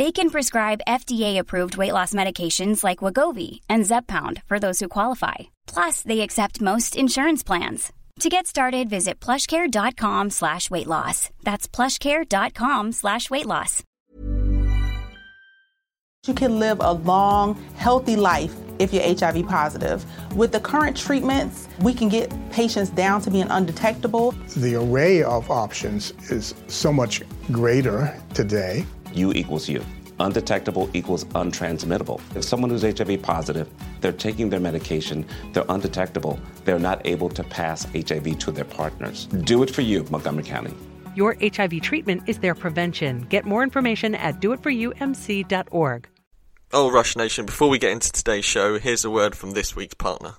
They can prescribe FDA-approved weight loss medications like Wegovy and Zepbound for those who qualify. Plus, they accept most insurance plans. To get started, visit plushcare.com slash weight loss. That's plushcare.com slash weight loss. You can live a long, healthy life if you're HIV positive. With the current treatments, we can get patients down to being undetectable. The array of options is so much greater today. U equals U. Undetectable equals untransmittable. If someone who's HIV positive, they're taking their medication, they're undetectable, they're not able to pass HIV to their partners. Do it for you, Montgomery County. Your HIV treatment is their prevention. Get more information at doitforumc.org. Oh, Rush Nation, before we get into today's show, here's a word from this week's partner.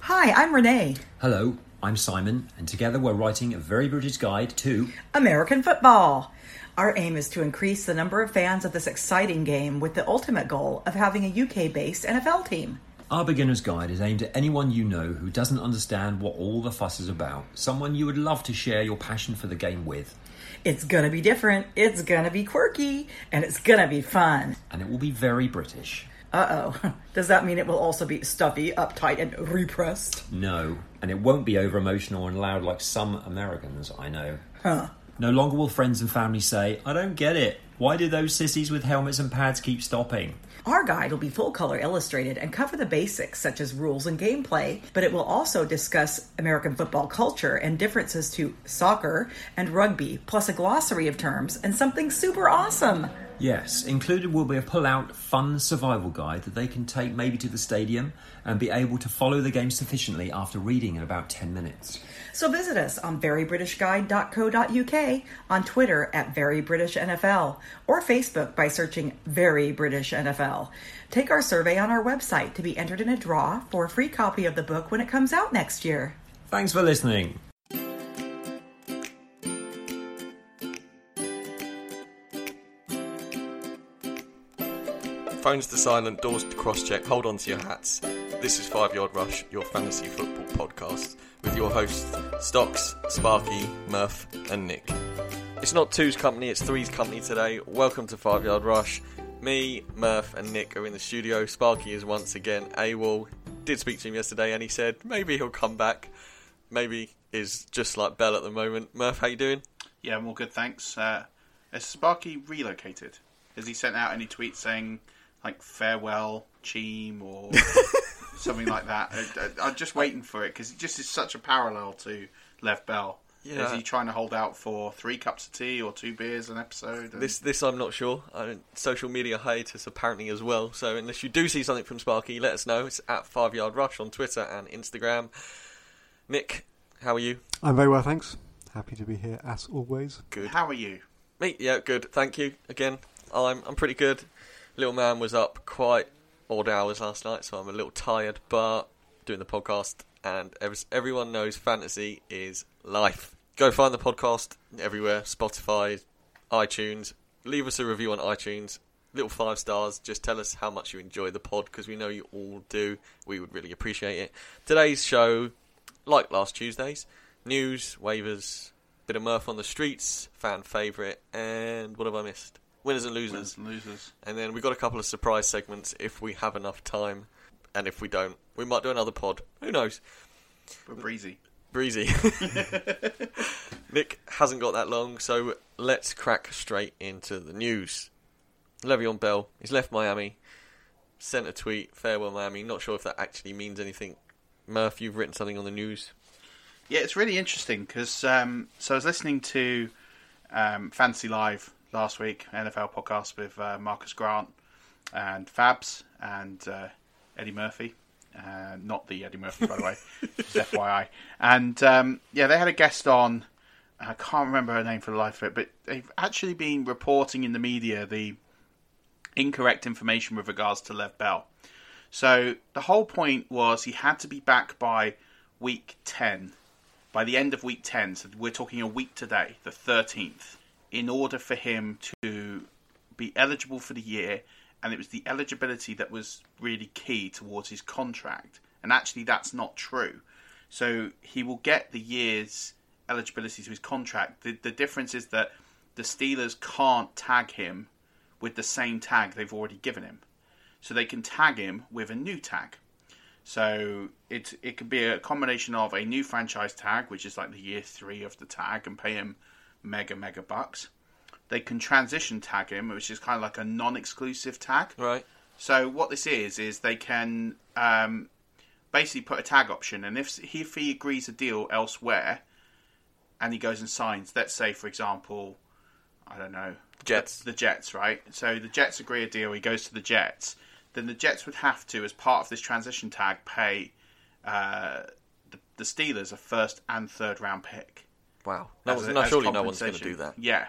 Hi, I'm Renee. Hello, I'm Simon, and together we're writing a very British guide to American football. Our aim is to increase the number of fans of this exciting game with the ultimate goal of having a UK based NFL team. Our beginner's guide is aimed at anyone you know who doesn't understand what all the fuss is about, someone you would love to share your passion for the game with. It's gonna be different, it's gonna be quirky, and it's gonna be fun. And it will be very British. Uh oh. Does that mean it will also be stuffy, uptight, and repressed? No, and it won't be over emotional and loud like some Americans I know. Huh. No longer will friends and family say, I don't get it. Why do those sissies with helmets and pads keep stopping? Our guide will be full color illustrated and cover the basics such as rules and gameplay, but it will also discuss American football culture and differences to soccer and rugby, plus a glossary of terms and something super awesome. Yes, included will be a pull out, fun survival guide that they can take maybe to the stadium and be able to follow the game sufficiently after reading in about 10 minutes. So visit us on verybritishguide.co.uk, on Twitter at verybritishNFL, or Facebook by searching Very British NFL. Take our survey on our website to be entered in a draw for a free copy of the book when it comes out next year. Thanks for listening. Phones to silent, doors to cross check, hold on to your hats. This is Five Yard Rush, your fantasy football podcast, with your hosts Stocks, Sparky, Murph, and Nick. It's not two's company, it's three's company today. Welcome to Five Yard Rush. Me, Murph, and Nick are in the studio. Sparky is once again AWOL. Did speak to him yesterday, and he said maybe he'll come back. Maybe is just like Bell at the moment. Murph, how you doing? Yeah, I'm all good, thanks. Uh, has Sparky relocated? Has he sent out any tweets saying like farewell Cheam or something like that? I, am just waiting for it because it just is such a parallel to Lev Bell. Yeah. Is he trying to hold out for three cups of tea or two beers an episode? And... This, this I'm not sure. I mean, social media hiatus apparently as well. So unless you do see something from Sparky, let us know. It's at Five Yard Rush on Twitter and Instagram. Nick, how are you? I'm very well, thanks. Happy to be here as always. Good. How are you? Me, yeah, good. Thank you again. I'm I'm pretty good. Little man was up quite odd hours last night, so I'm a little tired. But doing the podcast, and everyone knows fantasy is life. Go find the podcast everywhere: Spotify, iTunes. Leave us a review on iTunes. Little five stars. Just tell us how much you enjoy the pod because we know you all do. We would really appreciate it. Today's show, like last Tuesday's, news, waivers, bit of Murph on the streets, fan favourite, and what have I missed? Winners and losers. Winners and losers. And then we've got a couple of surprise segments if we have enough time. And if we don't, we might do another pod. Who knows? But breezy. Breezy. Nick hasn't got that long, so let's crack straight into the news. Le'Veon Bell, he's left Miami, sent a tweet, farewell Miami. Not sure if that actually means anything. Murph, you've written something on the news. Yeah, it's really interesting because um, so I was listening to um, Fantasy Live last week, NFL podcast with uh, Marcas Grant and Fabs and uh, Eddie Murphy. Uh, not the Eddie Murphy, by the way, just FYI. And um, yeah, they had a guest on. I can't remember her name for the life of it, but they've actually been reporting in the media the incorrect information with regards to Lev Bell. So the whole point was he had to be back by week 10, by the end of week 10. So we're talking a week today, the 13th, in order for him to be eligible for the year. And it was the eligibility that was really key towards his contract. And actually, that's not true. So he will get the year's eligibility to his contract. The, the difference is that the Steelers can't tag him with the same tag they've already given him. So they can tag him with a new tag. So it it could be a combination of a new franchise tag, which is like the year three of the tag, and pay him mega mega bucks. They can transition tag him, which is kind of like a non-exclusive tag. Right. So what this is is they can um, basically put a tag option, and if if he agrees a deal elsewhere, and he goes and signs, let's say for example, I don't know, Jets. The, the Jets, right? So the Jets agree a deal. He goes to the Jets. Then the Jets would have to, as part of this transition tag, pay uh, the, the Steelers a first and third round pick. Wow. No, As a- no as surely no one's going to do that. Yeah.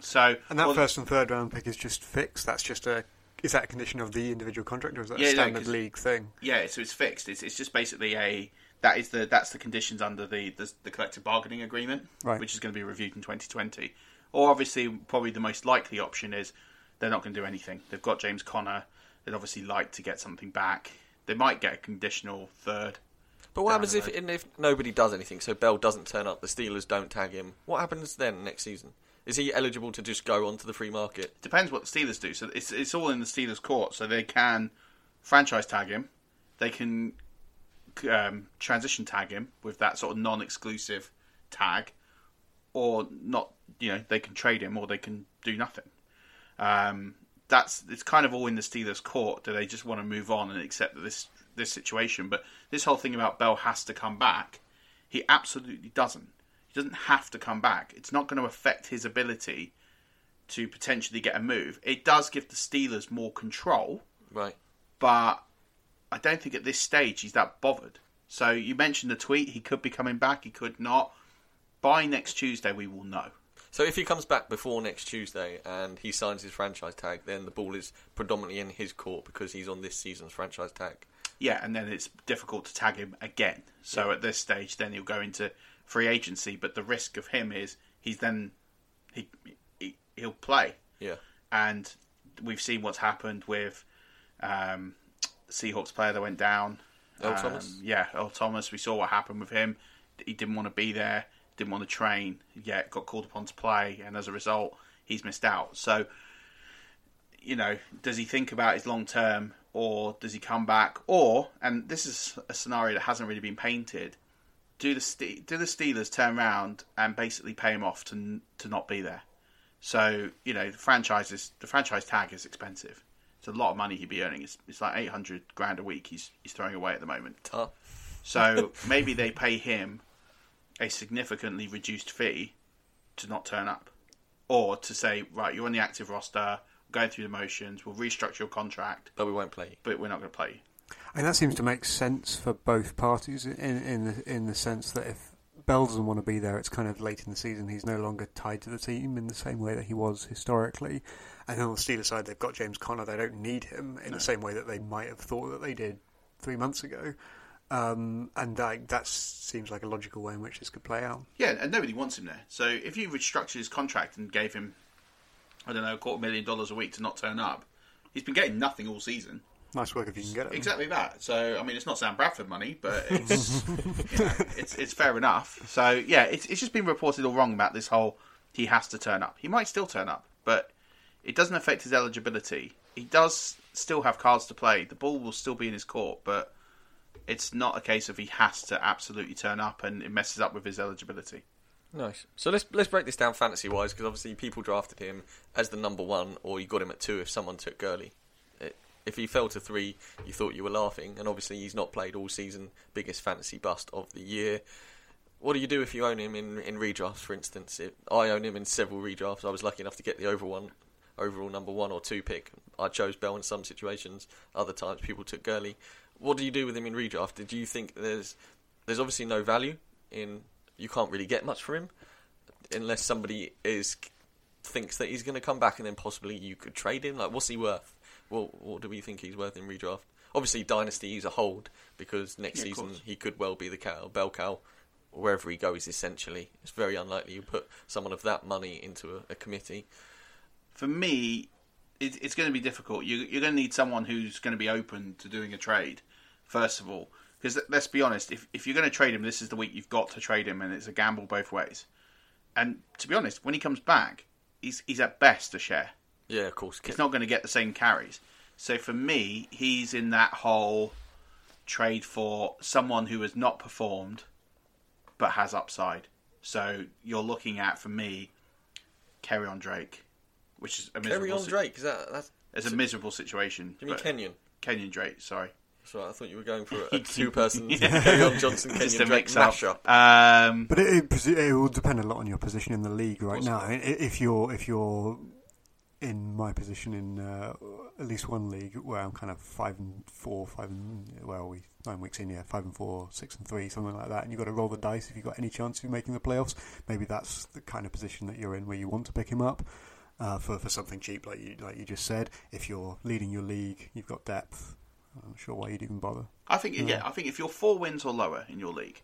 So And that well, first and third round pick is just fixed. That's just a. Is that a condition of the individual contract, or is that Yeah, a no, league thing? Yeah, so it's fixed. It's, it's just basically a that is the that's the conditions under the the, the collective bargaining agreement, Right. which is going to be reviewed in 2020. Or obviously, probably the most likely option is they're not going to do anything. They've got James Conner. They'd obviously like to get something back. They might get a conditional third. But what happens if and if nobody does anything? So Bell doesn't turn up, the Steelers don't tag him. What happens then next season? Is he eligible to just go onto the free market? depends what the Steelers do. So it's it's all in the Steelers' court. So they can franchise tag him. They can um, transition tag him with that sort of non-exclusive tag, or not. You know, they can trade him, or they can do nothing. Um, that's it's kind of all in the Steelers' court. Do they just want to move on and accept that this this situation? But this whole thing about Bell has to come back. He absolutely doesn't. He doesn't have to come back. It's not going to affect his ability to potentially get a move. It does give the Steelers more control, Right. but I don't think at this stage he's that bothered. So you mentioned the tweet. He could be coming back. He could not. By next Tuesday, we will know. So if he comes back before next Tuesday and he signs his franchise tag, then the ball is predominantly in his court because he's on this season's franchise tag. Yeah, and then it's difficult to tag him again. So at this stage, then he'll go into free agency. But the risk of him is he's then he, he he'll play. Yeah. and we've seen what's happened with um, the Seahawks player that went down. Earl Um, Thomas? Yeah, Earl Thomas. We saw what happened with him. He didn't want to be there, didn't want to train, yet got called upon to play, and as a result, he's missed out. So, you know, does he think about his long term, or does he come back? Or, and this is a scenario that hasn't really been painted. Do the do the Steelers turn around and basically pay him off to n- to not be there? So you know, the franchise is the franchise tag is expensive. It's a lot of money he'd be earning. It's, it's like eight hundred grand a week. He's he's throwing away at the moment. Tough. So maybe they pay him a significantly reduced fee to not turn up, or to say, right, you're on the active roster, going through the motions, we'll restructure your contract, but we won't play you. But we're not going to play you. And that seems to make sense for both parties in in the, in the sense that if Bell doesn't want to be there, it's kind of late in the season. He's no longer tied to the team in the same way that he was historically. And on the Steelers side, they've got James Conner. They don't need him in No. the same way that they might have thought that they did three months ago. Um, and that, that seems like a logical way in which this could play out. Yeah, and nobody wants him there. So if you restructured his contract and gave him, I don't know, a quarter million dollars a week to not turn up, he's been getting nothing all season. Nice work if you can get it. Exactly that. So I mean, it's not Sam Bradford money, but it's you know, it's it's fair enough. So yeah, it's it's just been reported all wrong about this whole he has to turn up. He might still turn up, but it doesn't affect his eligibility. He does still have cards to play. The ball will still be in his court, but it's not a case of he has to absolutely turn up and it messes up with his eligibility. Nice. So let's let's break this down fantasy wise because obviously people drafted him as the number one, or you got him at two if someone took Gurley. It, if he fell to three, you thought you were laughing, and obviously he's not played all season. Biggest fantasy bust of the year. What do you do if you own him in, in redrafts, for instance? I own him in several redrafts. I was lucky enough to get the overall one, overall number one or two pick. I chose Bell in some situations. Other times people took Gurley. What do you do with him in redraft? Did you think there's there's obviously no value in you can't really get much for him unless somebody is thinks that he's going to come back and then possibly you could trade him. Like, what's he worth? Well, what do we think he's worth in redraft? Obviously, dynasty he's a hold because next Yeah, season he could well be the cow, bell cow wherever he goes. Essentially, it's very unlikely you put someone of that money into a, a committee. For me, it, it's going to be difficult. You, you're going to need someone who's going to be open to doing a trade, first of all. Because let's be honest, if, if you're going to trade him, this is the week you've got to trade him, and it's a gamble both ways. And to be honest, when he comes back, he's he's at best a share. Yeah, of course. He's not going to get the same carries. So for me, he's in that whole trade for someone who has not performed but has upside. So you're looking at for me, Kerryon Drake, which is a miserable Kerryon si- Drake is that that's It's a miserable situation. You mean Kenyon? Kenyon Drake, sorry. That's right. I thought you were going for a, a two-person Kerry Johnson, Kenyon Just a Drake mix up. mashup. Um, But it, it, it will depend a lot on your position in the league right now. I- If you're if you're in my position in uh, at least one league where I'm kind of five and four, five and well, we nine weeks in, yeah, five and four, six and three, something like that, and you've got to roll the dice if you've got any chance of making the playoffs. Maybe that's the kind of position that you're in where you want to pick him up. Uh, for, for something cheap, like you like you just said, if you're leading your league, you've got depth. I'm not sure why you'd even bother. I think yeah. Yeah. I think if you're four wins or lower in your league,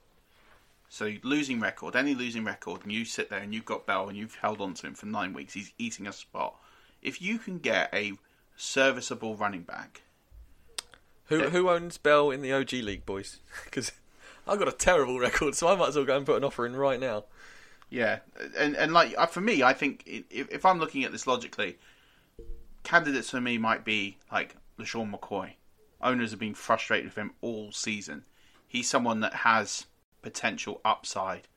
so losing record, any losing record, and you sit there and you've got Bell and you've held on to him for nine weeks, he's eating a spot. If you can get a serviceable running back, Who who owns Bell in the OG league, boys? Because I've got a terrible record, so I might as well go and put an offer in right now. yeah, and and like uh, for me, I think if, if I'm looking at this logically, candidates for me might be like LeSean McCoy. Owners have been frustrated with him all season. He's someone that has potential upside.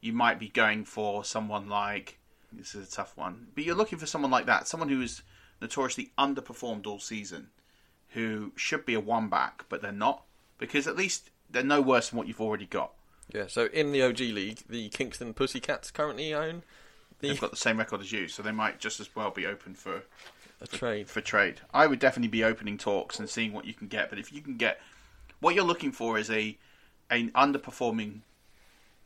You might be going for someone like this is a tough one, but you're looking for someone like that, someone who is notoriously underperformed all season, who should be a one back, but they're not because at least they're no worse than what you've already got. Yeah, so in the OG league, the Kingston Pussycats currently own the They've got the same record as you, so they might just as well be open for a trade. for trade. I would definitely be opening talks and seeing what you can get. But if you can get what you're looking for is a an underperforming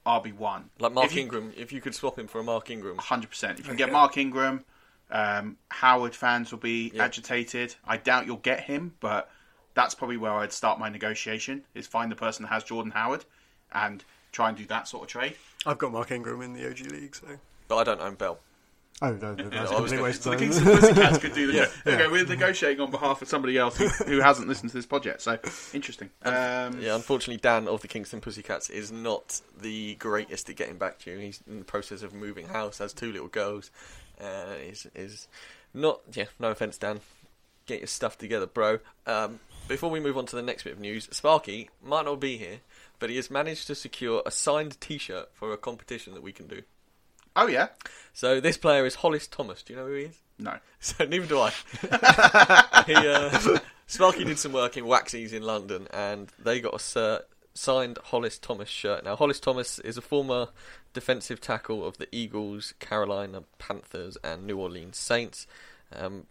RB one, Like Mark if you, Ingram, if you could swap him for a Mark Ingram. hundred percent. If you can get Mark Ingram, um, Howard fans will be agitated. I doubt you'll get him, but that's probably where I'd start my negotiation: is find the person that has Jordan Howard and try and do that sort of trade. I've got Mark Ingram in the OG league, so But I don't own Bell. Oh, no, no, that's I a was complete gonna- waste So of the time. Kingston Pussycats could do the. Yeah. Okay, we're negotiating on behalf of somebody else who, who hasn't listened to this project. So interesting. Um, Yeah, unfortunately, Dan of the Kingston Pussycats is not the greatest at getting back to you. He's in the process of moving house, has two little girls. Uh, is is not yeah. No offense, Dan. Get your stuff together, bro. Um, before we move on to the next bit of news, Sparky might not be here, but he has managed to secure a signed T-shirt for a competition that we can do. Oh yeah. So this player is Hollis Thomas. Do you know who he is? No. So neither do I. he, uh, Sparky did some work in Waxies in London, and they got a cert, signed Hollis Thomas shirt. Now Hollis Thomas is a former defensive tackle of the Eagles, Carolina Panthers, and New Orleans Saints. Um,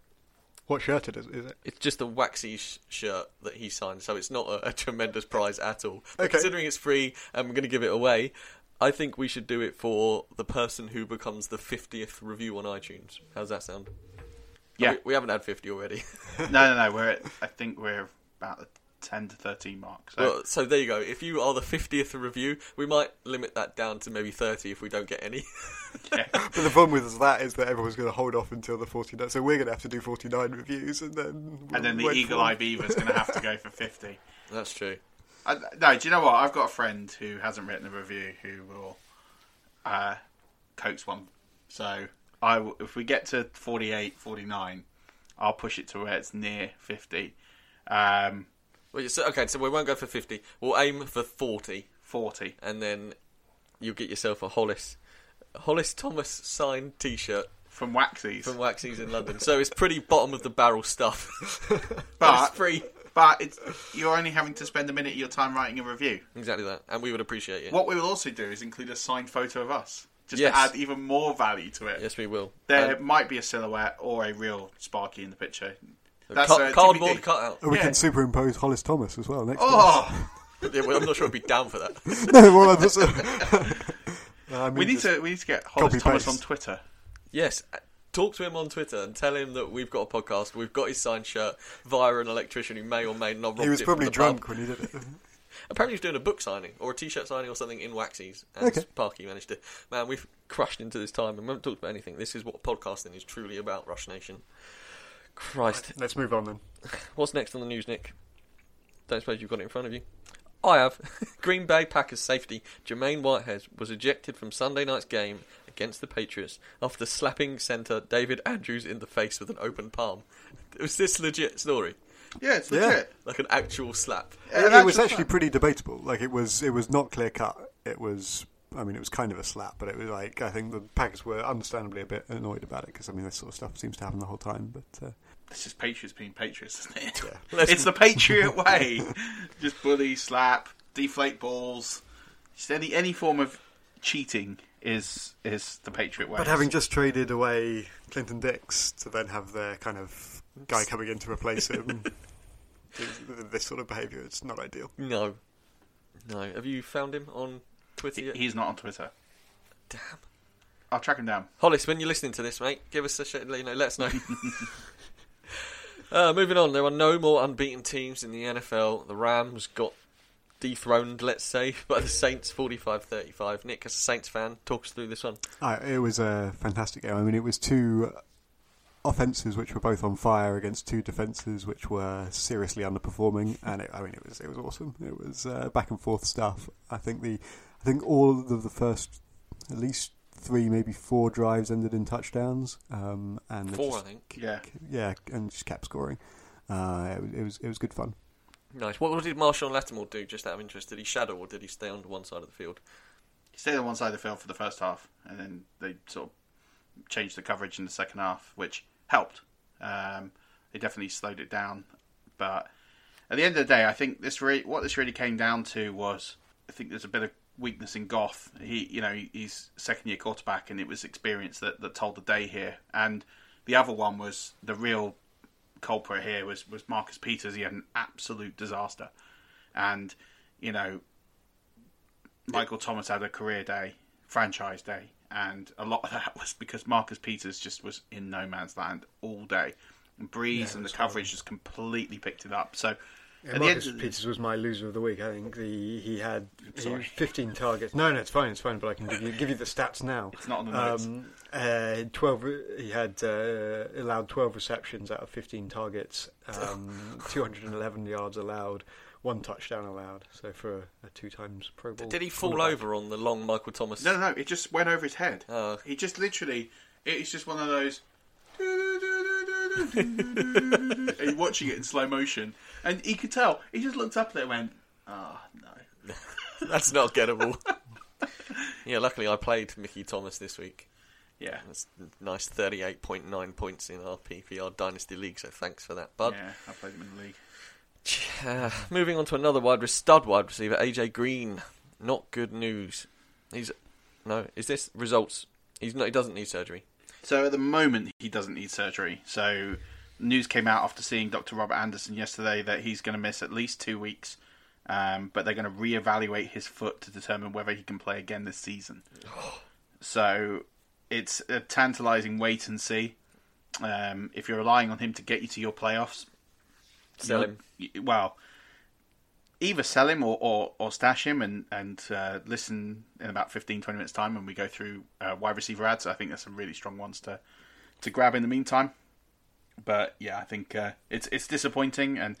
What shirt it is? Is it? it's just a waxy sh- shirt that he signed, so it's not a, a tremendous prize at all. But Okay. Considering it's free and we're going to give it away, I think we should do it for the person who becomes the 50th review on iTunes. How's that sound? Yeah. We, we haven't had 50 already. no, no, no. We're at, I think we're about the 10 to 13 mark. So Well, so there you go. If you are the 50th review, we might limit that down to maybe 30 if we don't get any. yeah. But the problem with that is that everyone's going to hold off until the 49. So we're going to have to do 49 reviews and then. and then the Eagle them. Eye Beaver's going to have to go for 50. That's true. I, no, do you know what? I've got a friend who hasn't written a review who will uh, coax one. So I, if we get to 48, 49, I'll push it to where it's near 50. Um, Well, so, okay, so we won't go for 50. We'll aim for 40. 40. And then you'll get yourself a Hollis, Hollis Thomas signed t shirt. From Waxies. From Waxies in London. So it's pretty bottom of the barrel stuff. But it's free. But it's, you're only having to spend a minute of your time writing a review. Exactly that. And we would appreciate it. What we will also do is include a signed photo of us, just Yes. to add even more value to it. Yes, we will. There And- might be a silhouette or a real Sparky in the picture. That's ca- a uh, cardboard TBD. cutout. And we Yeah. can superimpose Hollis Thomas as well next Oh, Yeah, well, I'm not sure I'd be down for that. us. no, well, that's, I mean, we need just to we need to get Hollis copy Thomas paste. on Twitter. Yes. Talk to him on Twitter and tell him that we've got a podcast. We've got his signed shirt via an electrician who may or may not. He was probably drunk pub. when he did it. Apparently, he's doing a book signing or a T-shirt signing or something in Waxies. And Okay. Sparky managed to. Man, we've crushed into this time and we haven't talked about anything. This is what podcasting is truly about, Rush Nation. Christ. Let's move on then. What's next on the news, Nick? Don't suppose you've got it in front of you. I have. Green Bay Packers safety Jermaine Whitehead was ejected from Sunday night's game against the Patriots after slapping centre David Andrews in the face with an open palm. Was this legit story? Yeah, it's Yeah. legit. Like an actual slap? Yeah, It, that's it was actually fun. pretty debatable. Like it was, it was not clear cut. It was, I mean, it was kind of a slap, but it was like I think the Packers were understandably a bit annoyed about it because I mean this sort of stuff seems to happen the whole time. But uh, It's just Patriots being Patriots, isn't it? Let's- it's the Patriot way. just bully, slap, deflate balls. Just any any form of cheating is is the Patriot way. but having just traded away Clinton Dix to then have their kind of guy coming in to replace him, this sort of behaviour, it's not ideal. No. No. Have you found him on Twitter yet? He's not on Twitter. Damn. I'll track him down. Hollis, when you're listening to this, mate, give us a sh- you know, let us know. uh, moving on, there are no more unbeaten teams in the NFL. The Rams got dethroned, let's say, by the Saints 45-35. Nick, as a Saints fan, talk us through this one. Uh, it was a fantastic game. I mean, it was two offenses which were both on fire against two defenses which were seriously underperforming, and it, I mean, it was it was awesome. It was uh, back and forth stuff. I think the I think all of the first at least three, maybe four drives ended in touchdowns, um, and Four, just- I think. Yeah. yeah, and just kept scoring. Uh, it, it was it was good fun. Nice. What, what did Marshon Lattimore do, just out of interest? Did he shadow or did he stay on one side of the field? He stayed on one side of the field for the first half, and then they sort of changed the coverage in the second half, which helped. Um, they definitely slowed it down, but at the end of the day, I think this re- what this really came down to was I think there's a bit of weakness in Goff. He, you know, he's second year quarterback, and it was experience that, that told the day here. And the other one was the real culprit here was was Marcus Peters. He had an absolute disaster, and you know Michael Thomas had a career day, franchise day, and a lot of that was because Marcus Peters just was in no man's land all day. And Brees Yeah, and the coverage just completely picked it up. So Yeah, Marcus end of the- Peters was my loser of the week. I think the he had he- 15 targets. No, no, it's fine, it's fine. But I can give you give you the stats now. It's not on the notes. Um, uh, 12. He had uh, allowed 12 receptions out of 15 targets. Um, 211 yards allowed. One touchdown allowed. So for a, a two times Pro Bowl. Did he fall over on the long Michael Thomas? no, no, no, it just went over his head. Oh. He just literally, it's just one of those. Are you're watching it in slow motion, and he could tell. He just looked up at it and went, "Ah, no." That's not gettable. yeah, luckily I played Mickey Thomas this week. Yeah, That's nice 38.9 points in our PPR Dynasty League, so thanks for that, bud. yeah, I played him in the league. Uh, moving on to another wide re- stud wide receiver, AJ Green. Not good news. He's no. Is this results? He's not. He doesn't need surgery. So at the moment, he doesn't need surgery. So news came out after seeing Dr. Robert Anderson yesterday that he's going to miss at least two weeks, um, but they're going to reevaluate his foot to determine whether he can play again this season. so it's a tantalising wait and see. Um, if you're relying on him to get you to your playoffs, Sell him. Well, either sell him or, or, or stash him and and uh, listen in about 15, 20 minutes time when we go through uh, wide receiver ads. I think there's some really strong ones to to grab in the meantime. But yeah, I think uh, it's it's disappointing, and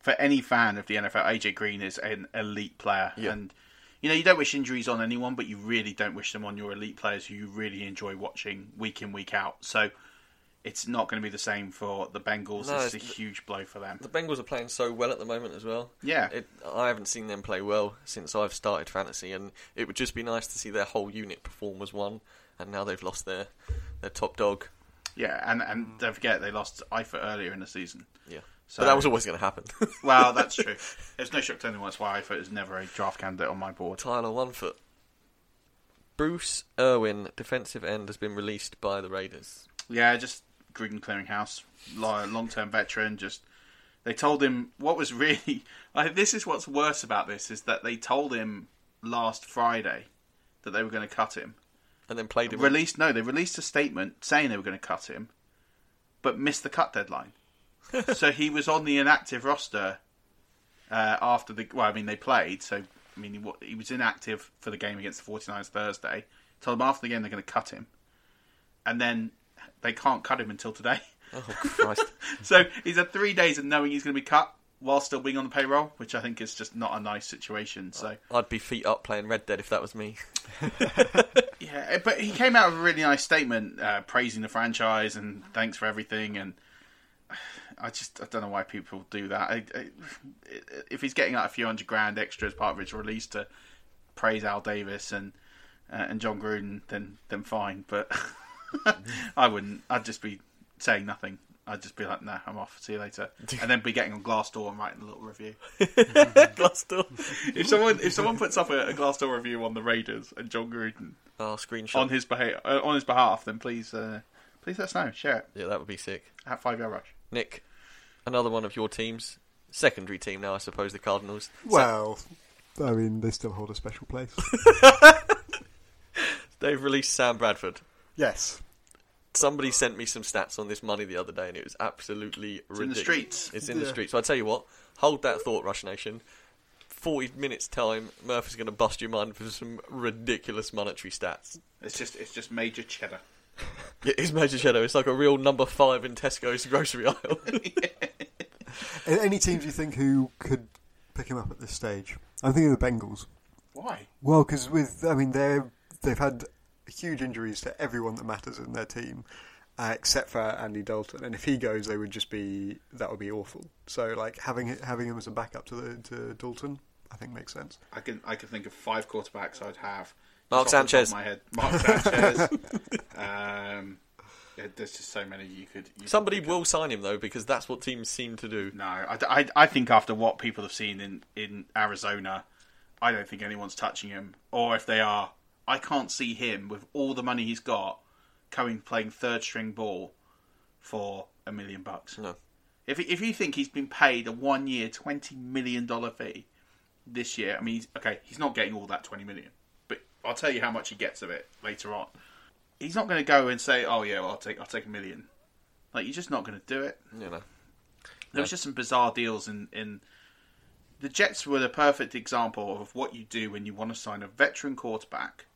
for any fan of the NFL, AJ Green is an elite player, Yeah. and you know you don't wish injuries on anyone, but you really don't wish them on your elite players who you really enjoy watching week in week out. So. It's not going to be the same for the Bengals. No, it's a it's- huge blow for them. The Bengals are playing so well at the moment as well. Yeah. It, I haven't seen them play well since I've started fantasy, and it would just be nice to see their whole unit perform as one. And now they've lost their their top dog. Yeah, and and don't forget they lost Eifert earlier in the season. Yeah. So but that was always going to happen. well, that's true. There's no shock to anyone. That's why Eifert is never a draft candidate on my board. Tyler One Foot. Bruce Irvin, defensive end, has been released by the Raiders. Yeah, just Gruden Clearinghouse, long term veteran. Just they told him what was really. Like, this is what's worse about this is that they told him last Friday that they were going to cut him. And then played him. Released no, they released a statement saying they were going to cut him, but missed the cut deadline. so he was on the inactive roster uh, after the. Well, I mean they played, so I mean he, he was inactive for the game against the 49ers Thursday. Told them after the game they're going to cut him, and then they can't cut him until today. Oh Christ! so he's had three days of knowing he's going to be cut while still being on the payroll, which I think is just not a nice situation. So I'd be feet up playing Red Dead if that was me. Yeah, but he came out with a really nice statement uh, praising the franchise and thanks for everything. And I just I don't know why people do that. I, I, if he's getting like a few hundred grand extra as part of his release to praise Al Davis and uh, and Jon Gruden, then then fine. But I wouldn't. I'd just be saying nothing. I'd just be like, nah, I'm off. See you later. And then be getting on Glassdoor and writing a little review. Glassdoor. if someone if someone puts up a, a Glassdoor review on the Raiders and Jon Gruden Oh, screenshot. on his beha- uh, on his behalf, then please uh, please let us know. Share it Yeah, that would be sick. at Five Yard Rush. Nick, another one of your teams, secondary team now, I suppose. The Cardinals. Well, I mean, they still hold a special place. They've released Sam Bradford. yes. Somebody sent me some stats on this money the other day, and it was absolutely ruined. It's in the streets. It's in the streets. So I tell you what, hold that thought, Rush Nation. Forty minutes time, Murph is going to bust your mind for some ridiculous monetary stats. It's just it's just major cheddar. It is Major cheddar. It's like a real number five in Tesco's grocery aisle. A- Any teams you think who could pick him up at this stage? I'm thinking of the Bengals. Why? Well, because with I mean they're they've had huge injuries to everyone that matters in their team, uh, except for Andy Dalton. And if he goes, they would just be that would be awful. So like having having him as a backup to the to Dalton, I think makes sense. I can I can think of five quarterbacks I'd have. Mark Just top of Sanchez. My head. Mark Sanchez. um, yeah, there's just so many you could. You Somebody pick will up. sign him though, because that's what teams seem to do. No, I, I, I think after what people have seen in, in Arizona, I don't think anyone's touching him. Or if they are, I can't see him with all the money he's got coming playing third string ball for a million bucks. No. If if you think he's been paid a one year twenty million dollar fee this year, I mean, he's, okay, he's not getting all that twenty million, but I'll tell you how much he gets of it later on. He's not going to go and say, "Oh yeah, well, I'll take I'll take a million. Like you're just not going to do it. You know. There was just some bizarre deals in, in the Jets were the perfect example of what you do when you want to sign a veteran quarterback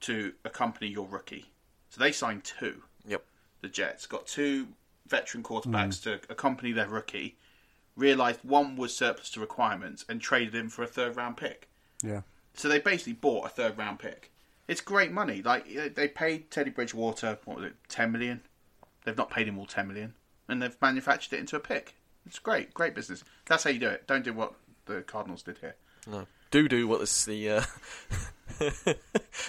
to accompany your rookie. So they signed two. Yep. The Jets got two veteran quarterbacks mm. to accompany their rookie. Realized one was surplus to requirements and traded him for a third round pick. Yeah. So they basically bought a third round pick. It's great money. Like they paid Teddy Bridgewater what was it, ten million? They've not paid him all ten million, and they've manufactured it into a pick. It's great, great business. That's how you do it. Don't do what the Cardinals did here. No. Do do what this, the uh,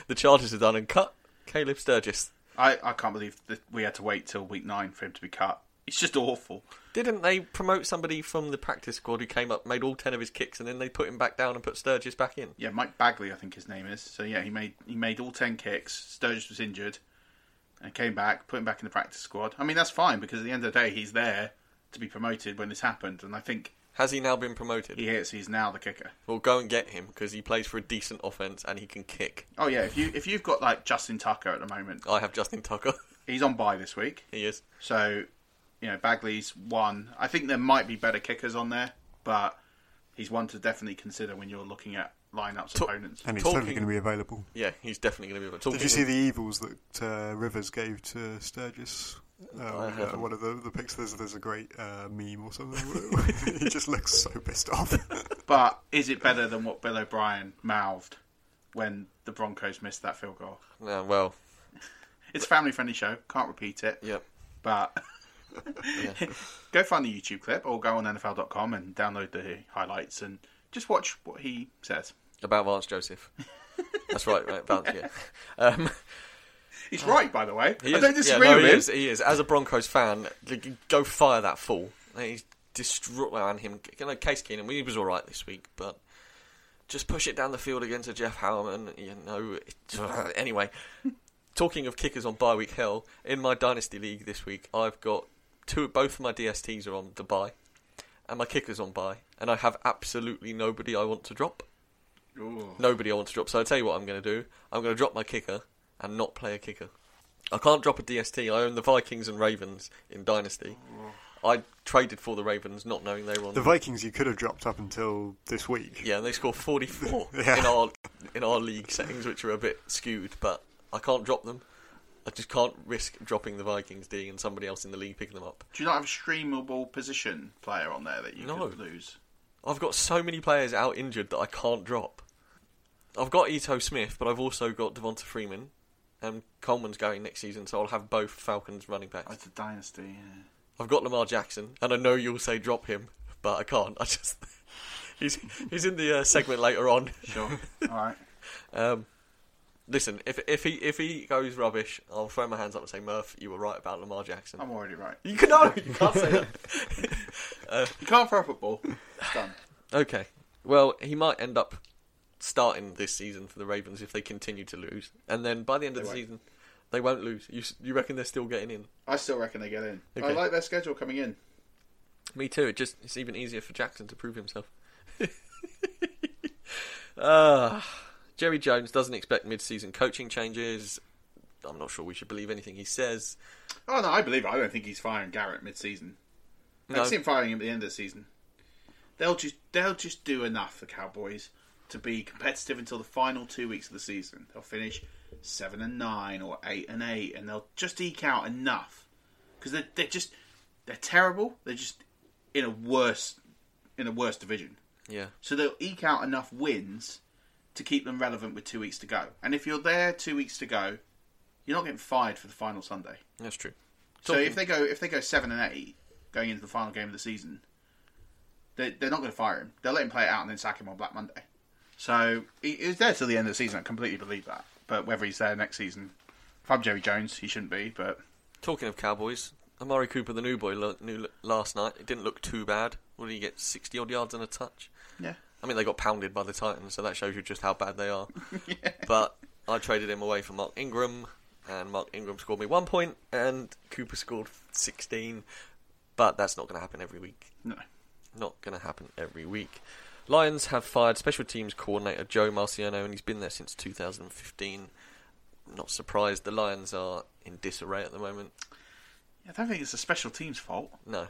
the Chargers have done and cut Caleb Sturgis. I, I can't believe that we had to wait till week nine for him to be cut. It's just awful. Didn't they promote somebody from the practice squad who came up, made all ten of his kicks, and then they put him back down and put Sturgis back in? Yeah, Mike Badgley, I think his name is. So yeah, he made he made all ten kicks. Sturgis was injured, and came back, put him back in the practice squad. I mean, that's fine because at the end of the day, he's there to be promoted when this happened, and I think Has he now been promoted? he is. He's now the kicker. Well, go and get him because he plays for a decent offense and he can kick. Oh yeah, if you if you've got like Justin Tucker at the moment, I have Justin Tucker. he's on bye this week. he is. So, you know, Badgley's one. I think there might be better kickers on there, but he's one to definitely consider when you're looking at lineups Ta- opponents. And he's Talking- totally going to be available. Yeah, he's definitely going to be. Talking Did you see the evils that uh, Rivers gave to Sturgis? I Uh, haven't. one of the, the pics. There's, there's a great uh, meme or something. he just looks so pissed off. But is it better than what Bill O'Brien mouthed when the Broncos missed that field goal? Yeah, well, It's a family friendly show. Can't repeat it. Yep. But go find the YouTube clip or go on NFL.com and download the highlights and just watch what he says. about Vance Joseph. That's right, right, Vance. Yeah. Um, He's oh. right, by the way. He I is- don't disagree yeah, no, with he him. Is, he is. As a Broncos fan, go fire that fool. He's destroyed and him. You know, Case Keenum, he was all right this week, but just push it down the field against a Jeff Howman. You know. It, anyway, talking of kickers on bye week hell, in my dynasty league this week, I've got two. Both of my DSTs are on the bye, and my kickers on bye, and I have absolutely nobody I want to drop. Ooh. Nobody I want to drop. So I tell you what I'm going to do. I'm going to drop my kicker and not play a kicker. I can't drop a DST. I own the Vikings and Ravens in Dynasty. I traded for the Ravens, not knowing they were on the Vikings you could have dropped up until this week. Yeah, and they score 44 Yeah. in our in our league settings, which are a bit skewed. But I can't drop them. I just can't risk dropping the Vikings D and somebody else in the league picking them up. Do you not have a streamable position player on there that you No. could lose? I've got so many players out injured that I can't drop. I've got Ito Smith, but I've also got Devonta Freeman, and Coleman's going next season, so I'll have both Falcons running backs. It's a dynasty. Yeah. I've got Lamar Jackson, and I know you'll say drop him, but I can't. I just he's he's in the uh, segment later on. Sure. All right. Um, listen, if if he if he goes rubbish, I'll throw my hands up and say, Murph, you were right about Lamar Jackson. I'm already right. You can no, you can't say that. uh, You can't throw a football. It's done. Okay. Well, he might end up starting this season for the Ravens if they continue to lose, and then by the end of They the won't. season, they won't lose. You you reckon they're still getting in? I still reckon they get in. I Okay. like their schedule coming in. Me too. It just it's even easier for Jackson to prove himself. uh, Jerry Jones doesn't expect mid-season coaching changes. I'm not sure we should believe anything he says. Oh no, I believe it. I don't think he's firing Garrett mid-season. I No. see him firing him at the end of the season. They'll just they'll just do enough, the Cowboys, to be competitive until the final two weeks of the season. They'll finish seven and nine or eight and eight, and they'll just eke out enough because they're they're just they're terrible. They're just in a worse in a worse division. Yeah. So they'll eke out enough wins to keep them relevant with two weeks to go. And if you're there two weeks to go, you're not getting fired for the final Sunday. That's true. So Talking- if they go if they go seven and eight going into the final game of the season, they they're not going to fire him. They'll let him play it out and then sack him on Black Monday. So he, he's there till the end of the season. I completely believe that. But whether he's there next season, if I'm Jerry Jones, he shouldn't be. But Talking of Cowboys, Amari Cooper, the new boy, lo- new last night. It didn't look too bad. What did he get? Sixty odd yards and a touch. Yeah. I mean, they got pounded by the Titans, so that shows you just how bad they are. But I traded him away for Mark Ingram, and Mark Ingram scored me one point, and Cooper scored sixteen. But that's not going to happen every week. no. Not going to happen every week. Lions have fired special teams coordinator Joe Marciano, and he's been there since 2015. Not surprised. The Lions are in disarray at the moment. I don't think it's the special team's fault. No.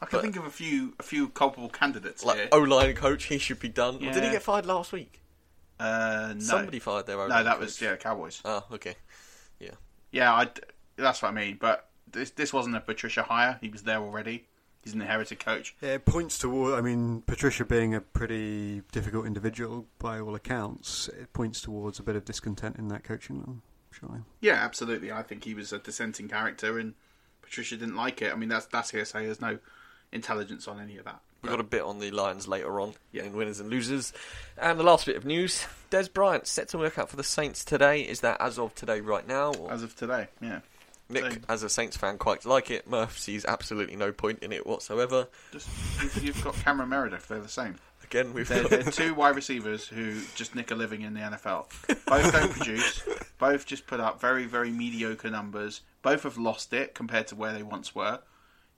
I can But- think of a few a few culpable candidates Like here. O line coach, he should be done. Did he Yeah. get fired last week? Uh, no. Somebody fired their own. No, that was yeah, Cowboys. Oh, okay. Yeah. Yeah, I, that's what I mean. But this this wasn't a Patricia hire. He was there already. He's an inherited coach. Yeah, it points toward. I mean, Patricia being a pretty difficult individual by all accounts, it points towards a bit of discontent in that coaching room. Surely. Yeah, absolutely. I think he was a dissenting character, and Patricia didn't like it. I mean, that's that's hearsay. There's no intelligence on any of that. We've got a bit on the Lions later on in winners and losers. And the last bit of news Dez Bryant set to work out for the Saints today. Is that as of today, right now? Or? As of today, yeah. Nick, as a Saints fan, quite like it. Murph sees absolutely no point in it whatsoever. Just you've, you've got Cameron Meredith. They're the same. Again, we've they're, got- they're two wide receivers who just nick a living in the NFL. Both don't produce. Both just put up very, very mediocre numbers. Both have lost it compared to where they once were.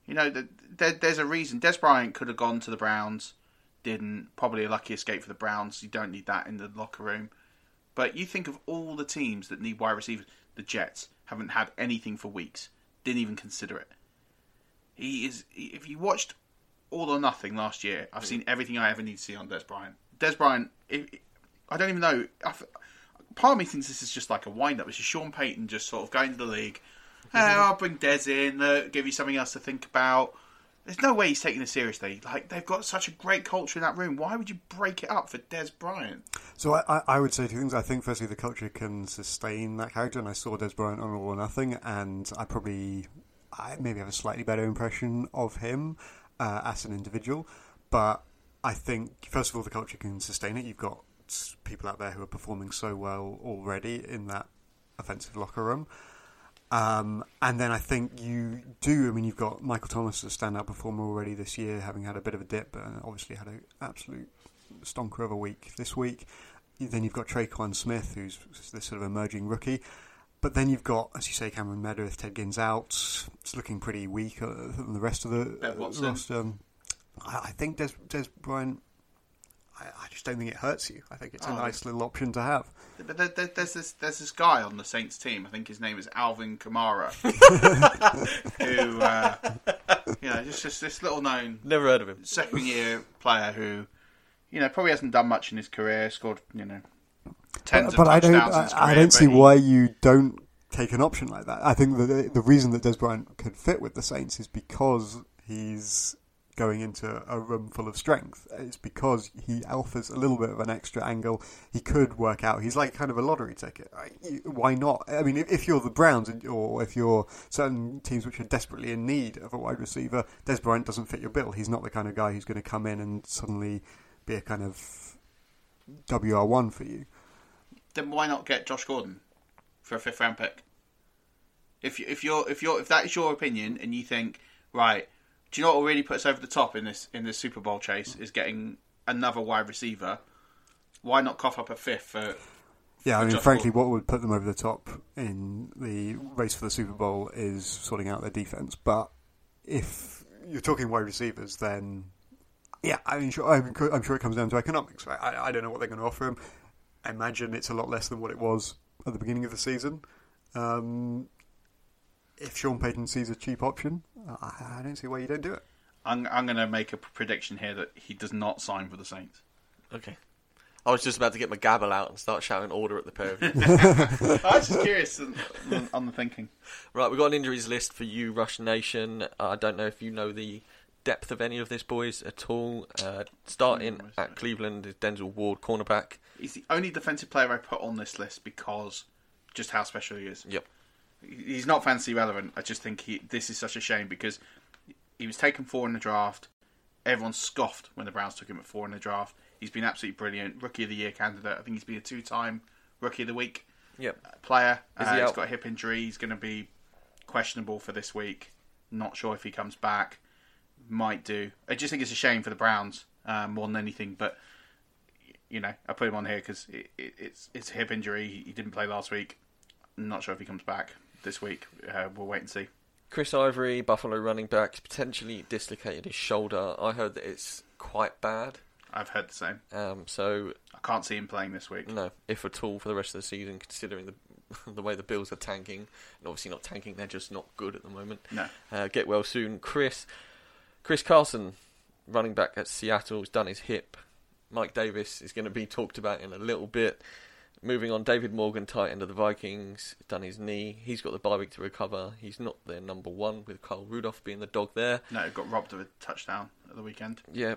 You know, there, there's a reason. Dez Bryant could have gone to the Browns, didn't. Probably a lucky escape for the Browns. You don't need that in the locker room. But you think of all the teams that need wide receivers. The Jets haven't had anything for weeks. Didn't even consider it. He is. If you watched all or nothing last year. I've seen everything I ever need to see on Dez Bryant. Dez Bryant, if, I don't even know. I've, part of me thinks this is just like a wind up. It's just Sean Payton just sort of going to the league. Hey, I'll bring Dez in, uh, give you something else to think about. There's no way he's taking it seriously. Like they've got such a great culture in that room. Why would you break it up for Dez Bryant? So I, I, would say two things. I think firstly the culture can sustain that character, and I saw Dez Bryant on All or Nothing, and I probably I maybe have a slightly better impression of him uh, as an individual. But I think first of all the culture can sustain it. You've got people out there who are performing so well already in that offensive locker room. Um, and then I think you do. I mean, you've got Michael Thomas, a standout performer already this year, having had a bit of a dip, but obviously had an absolute stonker of a week this week. Then you've got Tre'Quan Smith, who's this sort of emerging rookie. But then you've got, as you say, Cameron Meredith, Ted Ginn's out. It's looking pretty weak uh, than the rest of the roster. I, I think Dez, Dez Bryant I, I, just don't think it hurts you. I think it's a oh. nice little option to have. But there, there, there's this there's this guy on the Saints team. I think his name is Alvin Kamara, who uh, you know just just this little known never heard of him second year player who you know probably hasn't done much in his career. Scored you know tens but, but I don't I, I, don't see he... why you don't take an option like that. I think the the reason that Dez Bryant could fit with the Saints is because he's going into a room full of strength. It's because he offers a little bit of an extra angle. He could work out. He's like kind of a lottery ticket. Why not? I mean, if you're the Browns or if you're certain teams which are desperately in need of a wide receiver, Dez Bryant doesn't fit your bill. He's not the kind of guy who's going to come in and suddenly be a kind of WR1 for you. Then why not get Josh Gordon for a fifth round pick? If if you're if you're if that is your opinion and you think right do you know what really puts over the top in this in this Super Bowl chase is getting another wide receiver. Why not cough up a fifth for? Yeah, I mean, frankly, what would put them over the top in the race for the Super Bowl is sorting out their defense. But if you're talking wide receivers, then yeah, I mean, sure, I'm, I'm sure it comes down to economics. Right? I, I don't know what they're going to offer him. I imagine it's a lot less than what it was at the beginning of the season. Um, if Sean Payton sees a cheap option, I, I don't see why you don't do it. I'm, I'm going to make a prediction here that he does not sign for the Saints. Okay. I was just about to get my gavel out and start shouting order at the pair of you. I was just curious on, on, the thinking. Right, we've got an injuries list for you, Rush Nation. I don't know if you know the depth of any of this, boys, at all. Uh, starting mm, at Cleveland is Denzel Ward, cornerback. He's the only defensive player I put on this list because just how special he is. Yep he's not fancy relevant. I just think he this is such a shame because he was taken four in the draft. Everyone scoffed when the Browns took him at four in the draft. He's been absolutely brilliant, rookie of the year candidate. I think he's been a two-time rookie of the week yep. player. Uh, he has got a hip injury. He's going to be questionable for this week. Not sure if he comes back. Might do. I just think it's a shame for the Browns uh, more than anything. But you know, I put him on here because it, it, it's it's a hip injury. He, he didn't play last week. not sure if he comes back this week. Uh, we'll wait and see. Chris Ivory, Buffalo running back, potentially dislocated his shoulder. I heard that it's quite bad. I've heard the same. Um, so I can't see him playing this week. No, if at all, for the rest of the season, considering the the way the Bills are tanking, and obviously not tanking, they're just not good at the moment. No. Uh, get well soon, Chris. Chris Carson, running back at Seattle, has done his hip. Mike Davis is going to be talked about in a little bit. Moving on, David Morgan, tight end of the Vikings, done his knee. He's got the bye week to recover. He's not their number one, with Kyle Rudolph being the dog there. No, got robbed of a touchdown at the weekend. Yeah.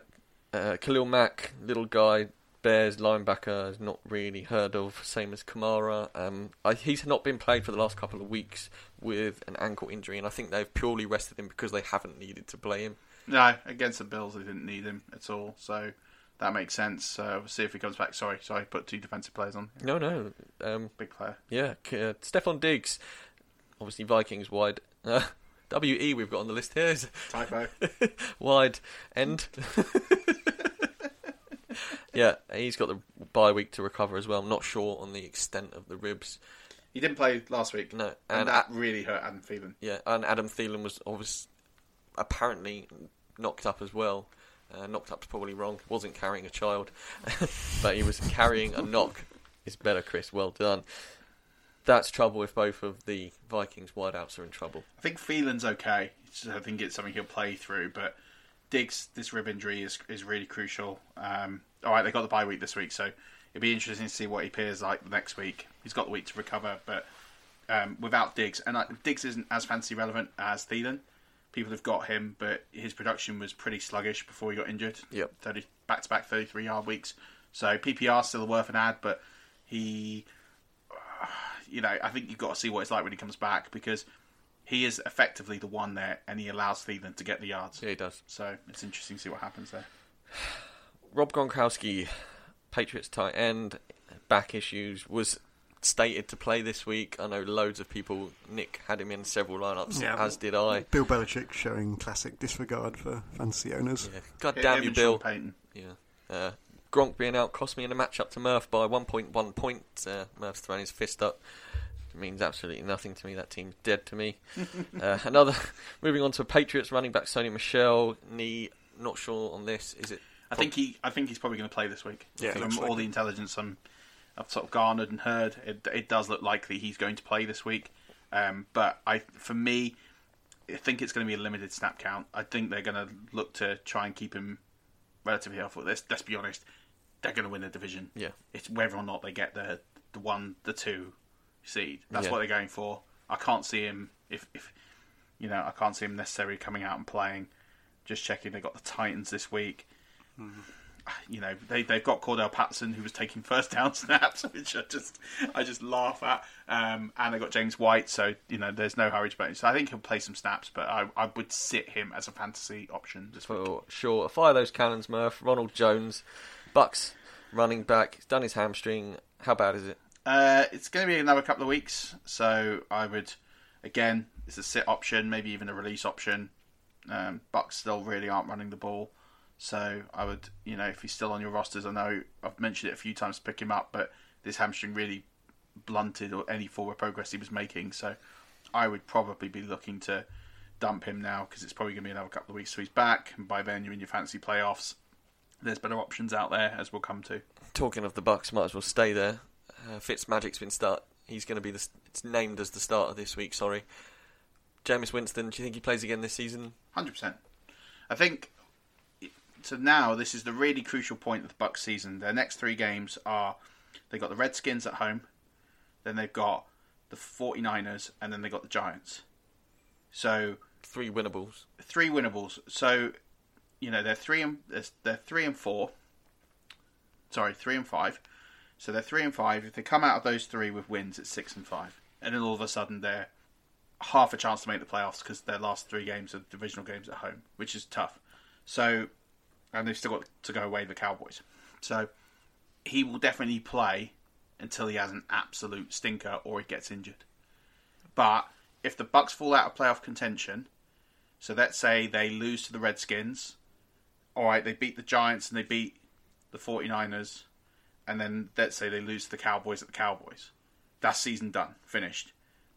Uh, Khalil Mack, little guy, Bears linebacker, is not really heard of, same as Kamara. Um, I, he's not been played for the last couple of weeks with an ankle injury, and I think they've purely rested him because they haven't needed to play him. No, against the Bills, they didn't need him at all. So that makes sense. Uh, we'll see if he comes back. Sorry, sorry, put two defensive players on. No, no, um, big player. Yeah, uh, Stefon Diggs, obviously Vikings wide. Uh, WE we've got on the list here is typo wide end. yeah, he's got the bye week to recover as well. I'm not sure on the extent of the ribs. He didn't play last week. No, and, and that really hurt Adam Thielen. Yeah, and Adam Thielen was obviously apparently knocked up as well. Uh, knocked up's probably wrong. Wasn't carrying a child, but he was carrying a knock. It's better, Chris. Well done. That's trouble if both of the Vikings wideouts are in trouble. I think Thielen's okay. I think it's something he'll play through, but Diggs, this rib injury is is really crucial. Um, all right, they got the bye week this week, so it'd be interesting to see what he appears like next week. He's got the week to recover, but um, without Diggs, and Diggs isn't as fancy relevant as Thielen. People have got him, but his production was pretty sluggish before he got injured. Yep. 30 back to back 33 yard weeks. So PPR still worth an ad, but he, uh, you know, I think you've got to see what it's like when he comes back because he is effectively the one there, and he allows Thielen to get the yards. Yeah, he does. So it's interesting to see what happens there. Rob Gronkowski, Patriots tight end, back issues, was stated to play this week. I know loads of people. Nick had him in several lineups, Yeah, as did I. Bill Belichick showing classic disregard for fantasy owners. Yeah. God Him damn and you, Bill. Yeah. Uh, Gronk being out cost me in a matchup to Murph by 1.1 points. Uh, Murph's throwing his fist up. It means absolutely nothing to me. That team's dead to me. uh, another. Moving on to Patriots running back Sony Michel. Knee. Not sure on this. Is it? I think he, I think he's probably going to play this week. Yeah, from all the intelligence I'm, I've sort of garnered and heard, it, it does look likely he's going to play this week. Um, but I, for me, I think it's going to be a limited snap count. I think they're going to look to try and keep him relatively healthy. Let's let's be honest, they're going to win the division. Yeah. it's whether or not they get the the one, the two seed. That's Yeah. what they're going for. I can't see him if if you know I can't see him necessarily coming out and playing. Just checking, they got the Titans this week you know they they've got Cordarrelle Patterson who was taking first down snaps, which I just I just laugh at. Um, and they got James White, so you know there's no hurry to play. So I think he'll play some snaps, but I I would sit him as a fantasy option this week. For sure. Fire those cannons, Murph. Ronald Jones, Bucks running back. He's done his hamstring. How bad is it? Uh, it's going to be another couple of weeks, so I would again it's a sit option, maybe even a release option. Um, Bucks still really aren't running the ball, so I would you know if he's still on your rosters, I know I've mentioned it a few times to pick him up, but this hamstring really blunted or any forward progress he was making, so I would probably be looking to dump him now because it's probably going to be another couple of weeks so he's back, and by then you're in your fantasy playoffs. There's better options out there as we'll come to. Talking of the Bucks, might as well stay there. Uh, Fitzmagic's been start. He's going to be the. It's named as the starter this week. Sorry, Jameis Winston. Do you think he plays again this season? Hundred percent. I think so. Now this is the really crucial point of the Bucks season. Their next three games are they've got the Redskins at home, then they've got the 49ers, and then they've got the Giants. So Three winnables. three winnables. So you know they're three and they're three and four. Sorry, three and five. So they're three and five. If they come out of those three with wins, it's six and five. And then all of a sudden they're half a chance to make the playoffs because their last three games are divisional games at home, which is tough. So, and they've still got to go away the Cowboys. So he will definitely play until he has an absolute stinker or he gets injured. But if the Bucks fall out of playoff contention, so let's say they lose to the Redskins, all right, they beat the Giants and they beat the 49ers, and then let's say they lose to the Cowboys at the Cowboys. That's season done, finished.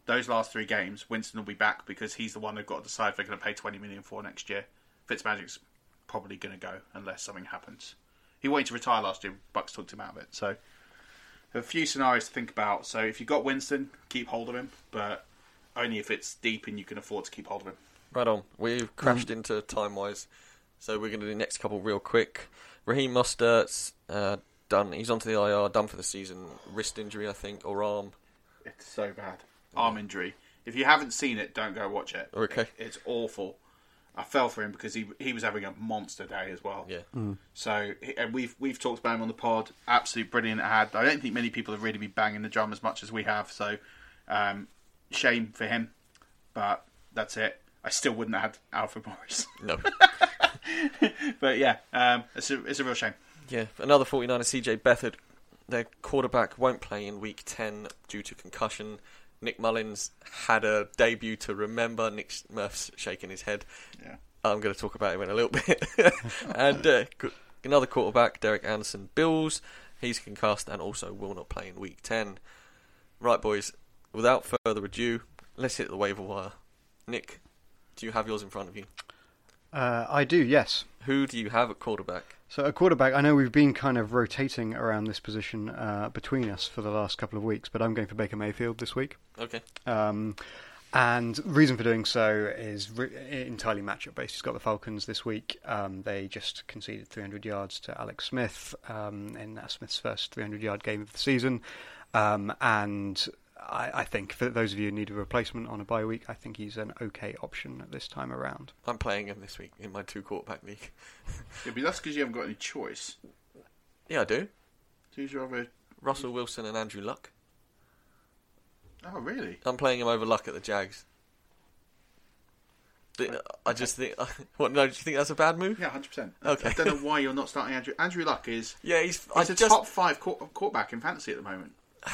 Those last three games, Winston will be back because he's the one they've got to decide if they're going to pay 20 million for next year. Fitzmagic's probably going to go unless something happens. He wanted to retire last year. Bucks talked him out of it. So a few scenarios to think about. So if you've got Winston, keep hold of him, but only if it's deep and you can afford to keep hold of him. Right on. We've crashed into time wise, so we're going to do the next couple real quick. Raheem Mostert's uh, done. He's onto the IR, done for the season. Wrist injury, I think, or arm. It's so bad. Arm injury. If you haven't seen it, don't go watch it. Okay. It's awful. I fell for him because he he was having a monster day as well. Yeah. So and we've we've talked about him on the pod. Absolute brilliant ad. I don't think many people have really been banging the drum as much as we have. So um, shame for him, but that's it. I still wouldn't have had Alfred Morris. No. but yeah, um, it's a it's a real shame. Yeah, another 49er, CJ Beathard. Their quarterback won't play in week 10 due to concussion. Nick Mullens had a debut to remember. Nick Murph's shaking his head. Yeah. I'm going to talk about him in a little bit. and uh, another quarterback, Derek Anderson, Bills. He's concussed and also will not play in week 10. Right, boys, without further ado, let's hit the waiver wire. Nick, do you have yours in front of you? Uh, I do, yes. Who do you have at quarterback? So a quarterback, I know we've been kind of rotating around this position uh, between us for the last couple of weeks, but I'm going for Baker Mayfield this week. Okay. Um, And the reason for doing so is re- entirely matchup based. He's got the Falcons this week. Um, they just conceded 300 yards to Alex Smith um, in uh, Smith's first 300 yard game of the season. Um, and I, I, think for those of you who need a replacement on a bye week, I think he's an okay option at this time around. I'm playing him this week in my two quarterback league. yeah, but that's because you haven't got any choice. Yeah, I do. Who's your other? Russell Wilson and Andrew Luck. Oh, really? I'm playing him over Luck at the Jags. I just think. What? No, do you think that's a bad move? Yeah, hundred percent. Okay. I don't know why you're not starting Andrew. Andrew Luck is. Yeah, he's. He's I a just, top five quarterback in fantasy at the moment.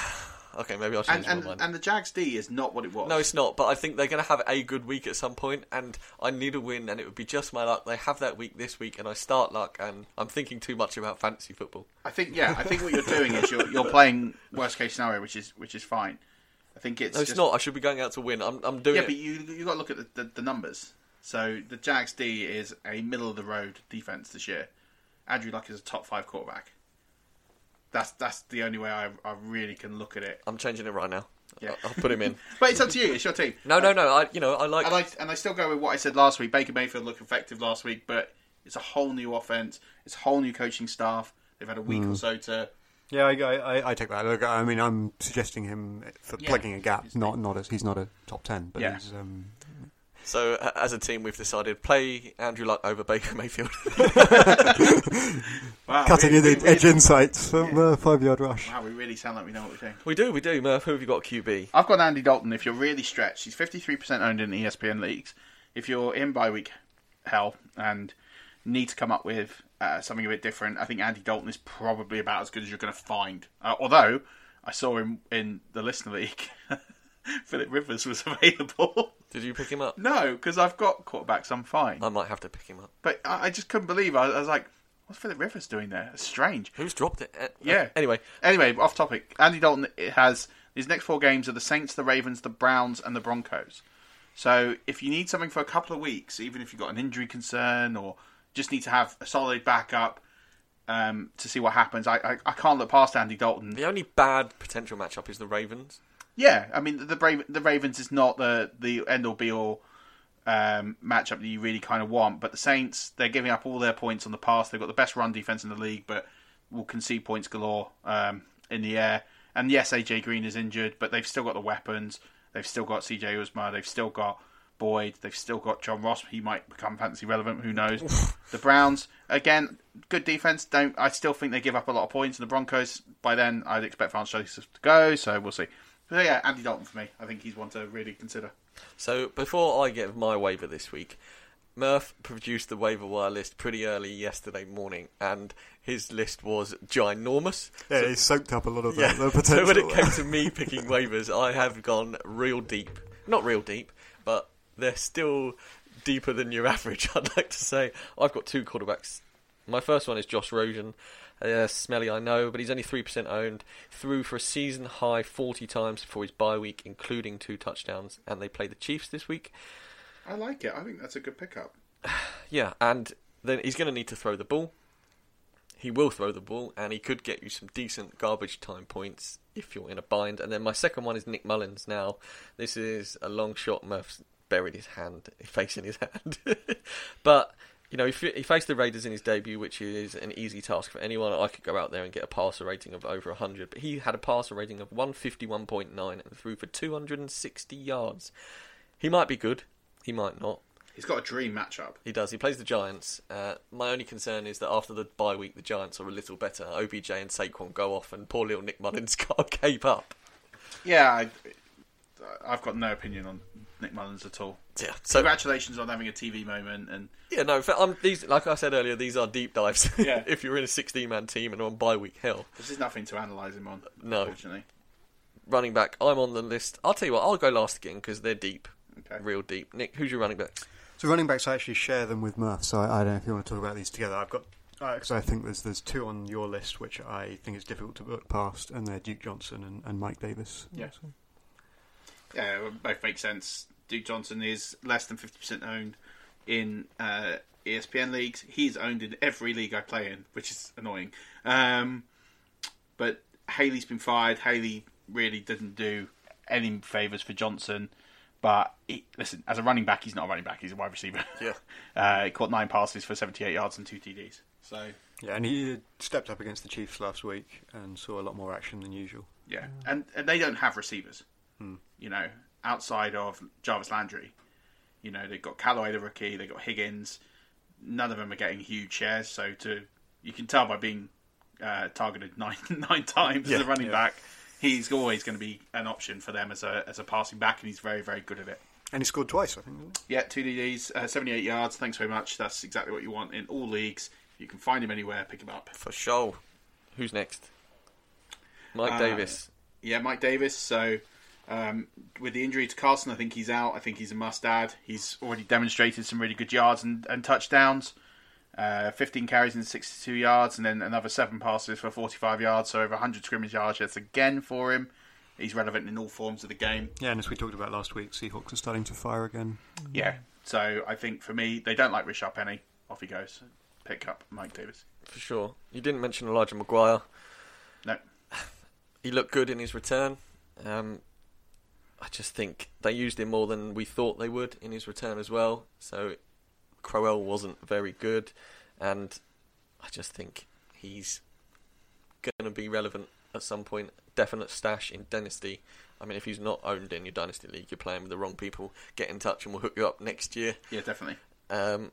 okay, maybe I'll change and, my mind. And the Jags D is not what it was. No, it's not. But I think they're going to have a good week at some point, and I need a win, and it would be just my luck. They have that week this week, and I start luck, and I'm thinking too much about fantasy football. I think yeah. I think what you're doing is you're you're playing worst case scenario, which is which is fine. I think it's. No, it's just, not. I should be going out to win. I'm I'm doing. Yeah, it. but you you got to look at the, the, the numbers. So the Jags D is a middle of the road defense this year. Andrew Luck is a top five quarterback. That's that's the only way I, I really can look at it. I'm changing it right now. Yeah. I'll put him in. but it's up to you. It's your team. No, no, no. I you know I like. And I and I still go with what I said last week. Baker Mayfield looked effective last week, but it's a whole new offense. It's a whole new coaching staff. They've had a week Mm. or so to. Yeah, I, I, I take that. Look, I mean, I'm suggesting him for Yeah. plugging a gap. Not not as he's not a top ten, but Yeah. he's um, So uh, as a team, we've decided play Andrew Luck over Baker Mayfield. Wow, cutting we- in we the really- edge insights from the five yard rush. Wow, we really sound like we know what we're doing. we do, we do. Murph, who have you got QB? I've got Andy Dalton. If you're really stretched, he's 53% owned in ESPN leagues. If you're in bye week hell and need to come up with uh, something a bit different, I think Andy Dalton is probably about as good as you're going to find. Uh, although I saw him in the listener league. Philip Rivers was available. Did you pick him up? No, because I've got quarterbacks. I'm fine. I might have to pick him up. But I, I just couldn't believe. I, I was like, "What's Philip Rivers doing there? It's strange." Who's dropped it? Uh, Yeah. Anyway, Anyway, off topic. Andy Dalton has his next four games are the Saints, the Ravens, the Browns, and the Broncos. So if you need something for a couple of weeks, even if you've got an injury concern or just need to have a solid backup um, to see what happens, I, I I can't look past Andy Dalton. the only bad potential matchup is the Ravens. Yeah, I mean the Bra- the Ravens is not the the end all be all um, matchup that you really kind of want, but the Saints they're giving up all their points on the pass. They've got the best run defense in the league, but will concede points galore um, in the air. And yes, AJ Green is injured, but they've still got the weapons. They've still got CJ Uzomah. They've still got Boyd. They've still got John Ross. He might become fantasy relevant. Who knows? the Browns again, good defense. Don't I still think they give up a lot of points? And the Broncos by then I'd expect Joseph to go. So we'll see. But yeah, Andy Dalton for me. I think he's one to really consider. So before I get my waiver this week, Murph produced the waiver wire list pretty early yesterday morning, and his list was ginormous. Yeah, So- he's soaked up a lot of the, Yeah. the So potential. when it came to me picking waivers, I have gone real deep. Not real deep, but they're still deeper than your average. I'd like to say I've got two quarterbacks. My first one is Josh Rosen. Uh, smelly, I know, but he's only three percent owned. Threw for a season high forty times before his bye week, including two touchdowns. And they play the Chiefs this week. I like it. I think that's a good pickup. Yeah, and then he's going to need to throw the ball. He will throw the ball, and he could get you some decent garbage time points if you're in a bind. And then my second one is Nick Mullens. Now, this is a long shot. Murph's buried his hand, face in his hand. but, you know, he, he faced the Raiders in his debut, which is an easy task for anyone. I could go out there and get a passer rating of over 100, but he had a passer rating of 151.9 and threw for 260 yards. He might be good, he might not. He's got a dream matchup. He does. He plays the Giants. Uh, my only concern is that after the bye week, the Giants are a little better. OBJ and Saquon go off, and poor little Nick Mullens can't keep up. Yeah, I, I've got no opinion on Nick Mullens at all. Yeah. So Congratulations on having a TV moment, and yeah, no. I'm, these, like I said earlier, these are deep dives. Yeah. if you're in a 16-man team and on bye week, hell, this is nothing to analyse him on. No. unfortunately. running back. I'm on the list. I'll tell you what. I'll go last again because they're deep, Okay. real deep. Nick, who's your running back? So running backs, I actually share them with Murph. So I, I don't know if you want to talk about these together. I've got uh, because I think there's there's two on your list which I think is difficult to look past, and they're Duke Johnson and, and Mike Davis. Yeah. Yeah, well, both make sense. Duke Johnson is less than fifty percent owned in uh, ESPN leagues. He's owned in every league I play in, which is annoying. Um, but Haley's been fired. Haley really didn't do any favours for Johnson. But he, listen, as a running back, he's not a running back. He's a wide receiver. Yeah. uh, he caught nine passes for 78 yards and two TDs. So Yeah, and he stepped up against the Chiefs last week and saw a lot more action than usual. yeah, and, and they don't have receivers. Hmm. You know, outside of Jarvis Landry, you know they've got Callaway the rookie, they've got Higgins. None of them are getting huge shares, so to you can tell by being uh, targeted nine nine times Yeah, as a running yeah. back, he's always going to be an option for them as a as a passing back, and he's very very good at it. And he scored twice, I think. Yeah, two DDs, uh, 78 yards. Thanks very much. That's exactly what you want in all leagues. You can find him anywhere. Pick him up. For sure. Who's next? Mike Uh, Davis. Yeah, Mike Davis. So um, with the injury to Carson, I think he's out. I think he's a must-add. He's already demonstrated some really good yards and, and touchdowns. Uh, 15 carries and 62 yards, and then another seven passes for 45 yards. So over 100 scrimmage yards. That's again for him. He's relevant in all forms of the game. Yeah, and as we talked about last week, Seahawks are starting to fire again. Yeah. So I think for me, they don't like Rashaad Penny. Off he goes. Pick up Mike Davis. For sure. You didn't mention Elijah McGuire. No. He looked good in his return. Um, I just think they used him more than we thought they would in his return as well. So Crowell wasn't very good, and I just think he's going to be relevant at some point. Definite stash in Dynasty. I mean, if he's not owned in your Dynasty League, you're playing with the wrong people. Get in touch and we'll hook you up next year. Yeah, definitely. Um,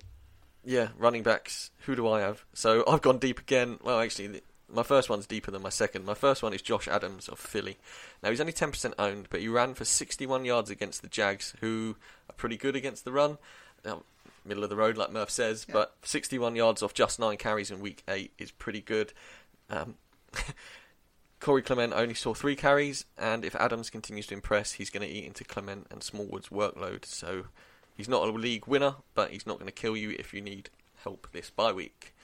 yeah, running backs. Who do I have? So I've gone deep again. Well, actually, my first one's deeper than my second. My first one is Josh Adams of Philly. Now he's only ten percent owned, but he ran for sixty-one yards against the Jags, who are pretty good against the run. Now, middle of the road, like Murph says, but sixty-one yards off just nine carries in week eight is pretty good. Um, Corey Clement only saw three carries, and if Adams continues to impress, he's going to eat into Clement and Smallwood's workload. So he's not a league winner, but he's not going to kill you if you need help this bye week.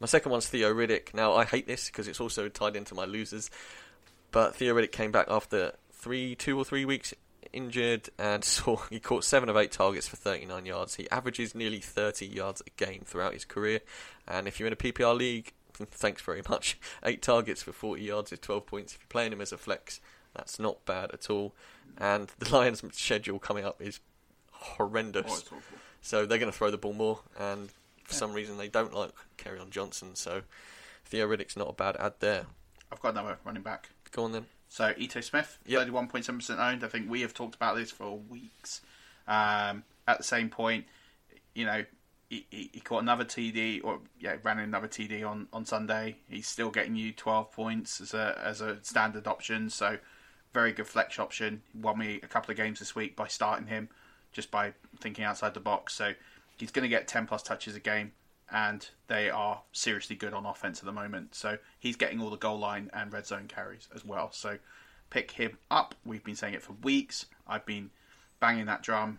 My second one's Theo Riddick. Now I hate this because it's also tied into my losers, but Theo Riddick came back after three, two or three weeks injured and saw he caught seven of eight targets for 39 yards. He averages nearly 30 yards a game throughout his career, and if you're in a PPR league, thanks very much. Eight targets for 40 yards is 12 points. If you're playing him as a flex, that's not bad at all. And the Lions' schedule coming up is horrendous. Oh. So they're going to throw the ball more, and for some reason they don't like on Johnson. So Theo Riddick's not a bad ad there. I've got another running back. Go on then. So Ito Smith, Yep. thirty-one point seven percent owned. I think we have talked about this for weeks. Um, at the same point, you know, he, he, he caught another TD, or yeah, ran another TD on, on Sunday. He's still getting you twelve points as a as a standard option. So very good flex option. Won me a couple of games this week by starting him, just by thinking outside the box. So he's going to get ten plus touches a game. And they are seriously good on offense at the moment. So he's getting all the goal line and red zone carries as well. So pick him up. We've been saying it for weeks. I've been banging that drum,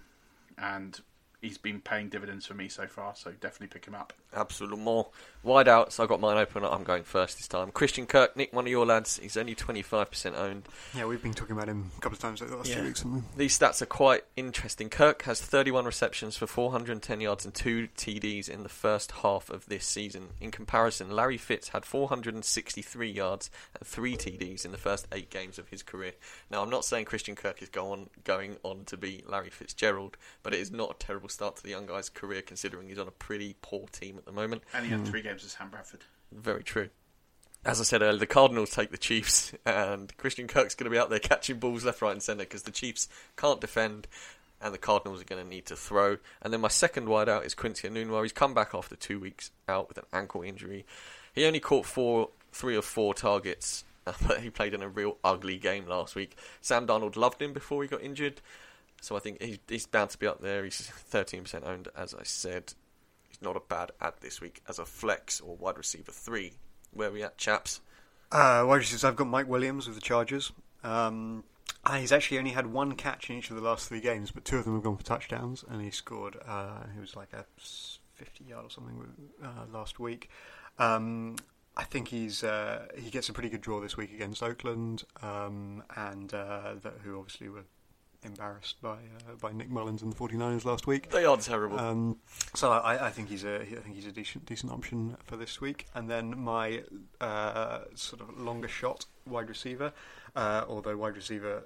and he's been paying dividends for me so far. So definitely pick him up. Absolute more. Wide out, so I got mine open. I'm going first this time. Christian Kirk, Nick, one of your lads. He's only 25% owned. Yeah, we've been talking about him a couple of times over the last Yeah. few weeks. These stats are quite interesting. Kirk has 31 receptions for 410 yards and two TDs in the first half of this season. In comparison, Larry Fitz had 463 yards and three TDs in the first eight games of his career. Now, I'm not saying Christian Kirk is go on, going on to be Larry Fitzgerald, but it is not a terrible start to the young guy's career considering he's on a pretty poor team at the moment. And he had hmm. three games as Sam Bradford. Very true. As I said earlier, the Cardinals take the Chiefs, and Christian Kirk's going to be out there catching balls left, right, and centre because the Chiefs can't defend, and the Cardinals are going to need to throw. And then my second wideout is Quincy Enunwa. He's come back after two weeks out with an ankle injury. He only caught four, three or four targets, but he played in a real ugly game last week. Sam Darnold loved him before he got injured, so I think he's, he's bound to be up there. He's 13% owned, as I said. Not a bad ad this week as a flex or wide receiver three. Where are we at, chaps? Uh, wide receivers, I've got Mike Williams with the Chargers. Um, uh, he's actually only had one catch in each of the last three games, but two of them have gone for touchdowns, and he scored. Uh, he was like a 50 yard or something uh, last week. Um, I think he's uh, he gets a pretty good draw this week against Oakland, um, and uh, the, who obviously were embarrassed by uh, by Nick Mullens and the 49ers last week. They are terrible. Um, so I, I think he's a I think he's a decent decent option for this week. And then my uh, sort of longer shot wide receiver, uh, although wide receiver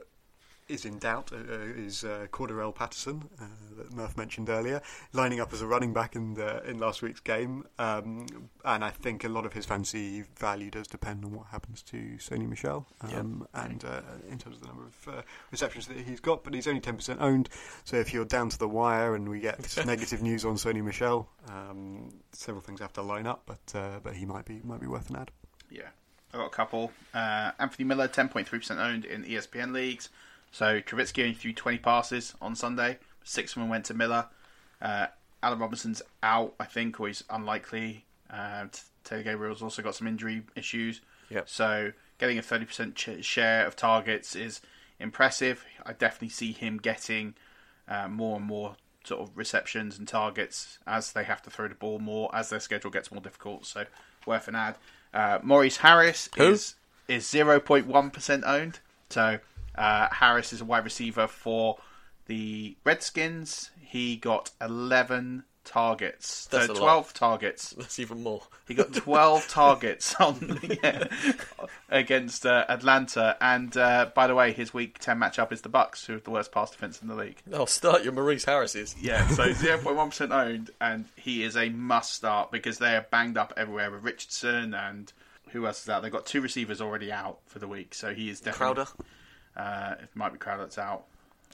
is in doubt uh, uh, is uh, Cordarrelle Patterson uh, that Murph mentioned earlier, lining up as a running back in the in last week's game, um, and I think a lot of his fancy value does depend on what happens to Sony Michel um, and uh, in terms of the number of uh, receptions that he's got. But he's only ten percent owned, so if you're down to the wire and we get negative news on Sony Michel, um, several things have to line up, but uh, but he might be might be worth an ad. Yeah. I've got a couple. Uh, Anthony Miller, 10.3% owned in ESPN leagues. So Trubisky only threw 20 passes on Sunday. Six of them went to Miller. Uh, Allen Robinson's out, I think, or he's unlikely. Uh, Taylor Gabriel's also got some injury issues. Yep. So getting a 30% ch- share of targets is impressive. I definitely see him getting uh, more and more sort of receptions and targets as they have to throw the ball more, as their schedule gets more difficult. So worth an ad. Uh, Maurice Harris Who? is is 0.1% owned. So uh, Harris is a wide receiver for the Redskins. He got 11 targets. That's so a lot. 12 targets. That's even more. He got 12 targets on yeah, against uh, Atlanta. And uh, by the way, his week 10 matchup is the Bucks, who are the worst pass defense in the league. Oh, start your Maurice Harris's. Yeah, so 0.1% owned, and he is a must start because they are banged up everywhere with Richardson and who else is out? They've got two receivers already out for the week, so he is definitely. Crowder? Uh, it might be Crowder that's out.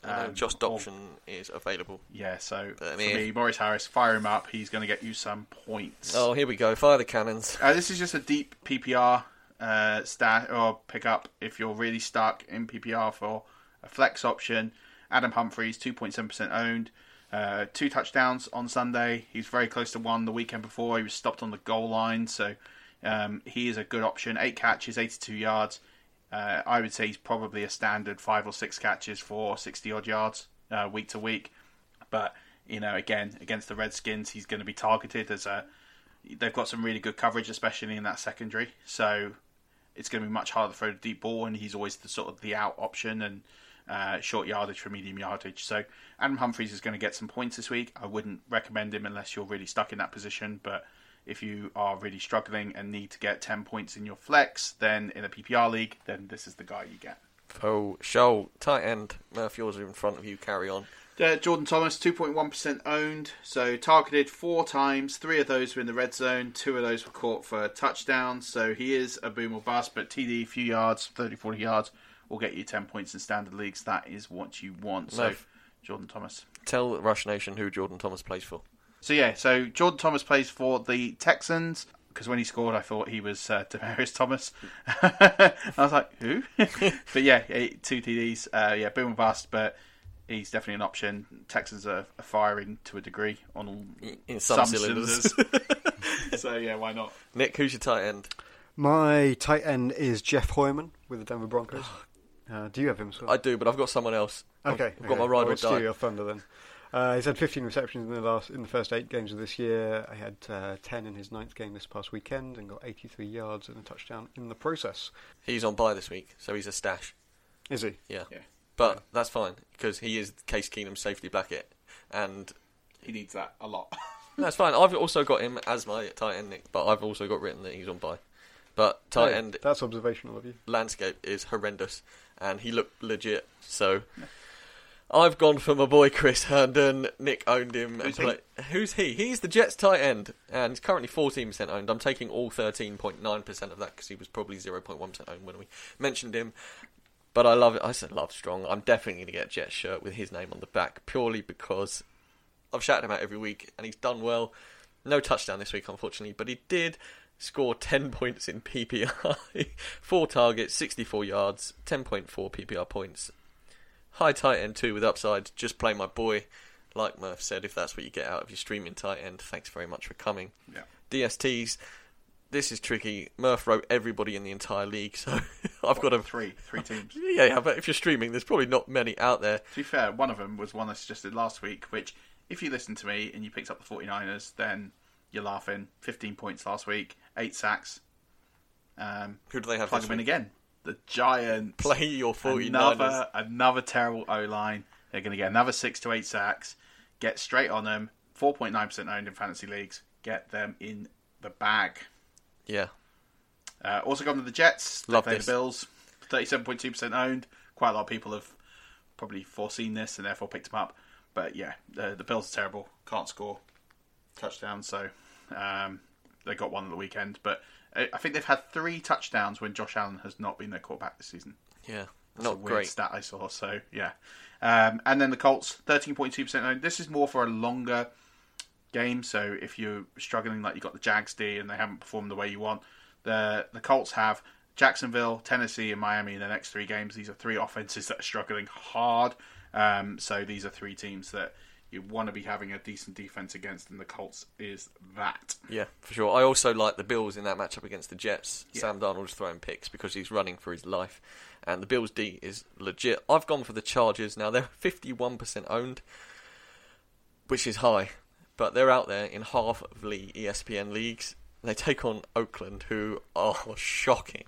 Um, Josh or- is available. Yeah, so I for me, Maurice Harris, fire him up. He's going to get you some points. Oh, here we go. Fire the cannons. Uh, this is just a deep PPR uh, stat or pickup if you're really stuck in PPR for a flex option. Adam Humphries, 2.7% owned, uh, two touchdowns on Sunday. He's very close to one the weekend before. He was stopped on the goal line, so um, he is a good option. Eight catches, 82 yards. Uh, I would say he's probably a standard five or six catches for 60 odd yards uh, week to week. But you know, again, against the Redskins, he's going to be targeted as a. They've got some really good coverage, especially in that secondary. So it's going to be much harder to throw the deep ball, and he's always the sort of the out option and uh, short yardage for medium yardage. So Adam Humphries is going to get some points this week. I wouldn't recommend him unless you're really stuck in that position, but if you are really struggling and need to get 10 points in your flex, then in a PPR league, then this is the guy you get. Oh, show tight end. Murph, yours are in front of you. Carry on. Uh, Jordan Thomas, 2.1% owned, so targeted four times. Three of those were in the red zone, two of those were caught for touchdowns. So he is a boom or bust, but TD, few yards, 30, 40 yards, will get you 10 points in standard leagues. That is what you want. So, Murph. Jordan Thomas. Tell Rush Nation who Jordan Thomas plays for. So, yeah, so Jordan Thomas plays for the Texans. Because when he scored, I thought he was uh, Demaryius Thomas. I was like, who? but yeah, two TDs. Uh, yeah, boom and bust, but he's definitely an option. Texans are, are firing to a degree on all, In some cylinders. cylinders. so yeah, why not? Nick, who's your tight end? My tight end is Jeff Heuerman with the Denver Broncos. Uh, do you have him? Sir? I do, but I've got someone else. I've- Okay, I've got my ride or steal die. your thunder then. Uh, he's had 15 receptions in the last in the first eight games of this year. He had uh, 10 in his ninth game this past weekend and got 83 yards and a touchdown in the process. He's on bye this week, so he's a stash. Is he? Yeah. Yeah. But that's fine, because he is Case Keenum's safety blanket. And He needs that a lot. that's fine. I've also got him as my tight end, Nick, but I've also got written that he's on bye. But tight Hey, end That's observational of you. landscape is horrendous, and he looked legit. So I've gone for my boy Chris Herndon. Nick owned him. Who's and play- Who's he? He's the Jets tight end, and he's currently 14% owned. I'm taking all 13.9% of that because he was probably 0.1% owned when we mentioned him. But I love it. I said love strong. I'm definitely going to get a Jets shirt with his name on the back purely because I've shouted him out every week, and he's done well. No touchdown this week, unfortunately, but he did score 10 points in PPI. Four targets, 64 yards, 10.4 PPR points. High tight end too with upside. Just play my boy. Like Murph said, if that's what you get out of your streaming tight end, thanks very much for coming. Yeah. DSTs, this is tricky. Murph wrote everybody in the entire league, so I've got a three, three teams. Yeah, yeah, but if you're streaming, there's probably not many out there. To be fair, one of them was one I suggested last week, which, if you listen to me and you picked up the 49ers, then you're laughing. 15 points last week, 8 sacks. Um, Who do they have Plug them in again. The Giants. Play your 49ers. Another, another terrible O line. They're going to get another 6 to 8 sacks. Get straight on them. 4.9% owned in fantasy leagues. Get them in the bag. Yeah. Uh, also gone to the Jets. Love play this. the Bills. 37.2% owned. Quite a lot of people have probably foreseen this and therefore picked them up. But yeah, the, the Bills are terrible. Can't score touchdowns, so um, they got one at the weekend. But I I think they've had three touchdowns when Josh Allen has not been their quarterback this season. Yeah, That's not a weird great. stat I saw. So yeah, um, and then the Colts, thirteen point two percent. This is more for a longer game. So if you're struggling, like you got the Jags D and they haven't performed the way you want, the the Colts have Jacksonville, Tennessee, and Miami in the next three games. These are three offenses that are struggling hard. Um, so these are three teams that you want to be having a decent defense against, and the Colts is that. Yeah, for sure. I also like the Bills in that matchup against the Jets. Yeah. Sam Darnold's throwing picks because he's running for his life, and the Bills D is legit. I've gone for the Chargers now. They're fifty-one percent owned, which is high, but they're out there in half of the ESPN leagues. They take on Oakland, who are shocking.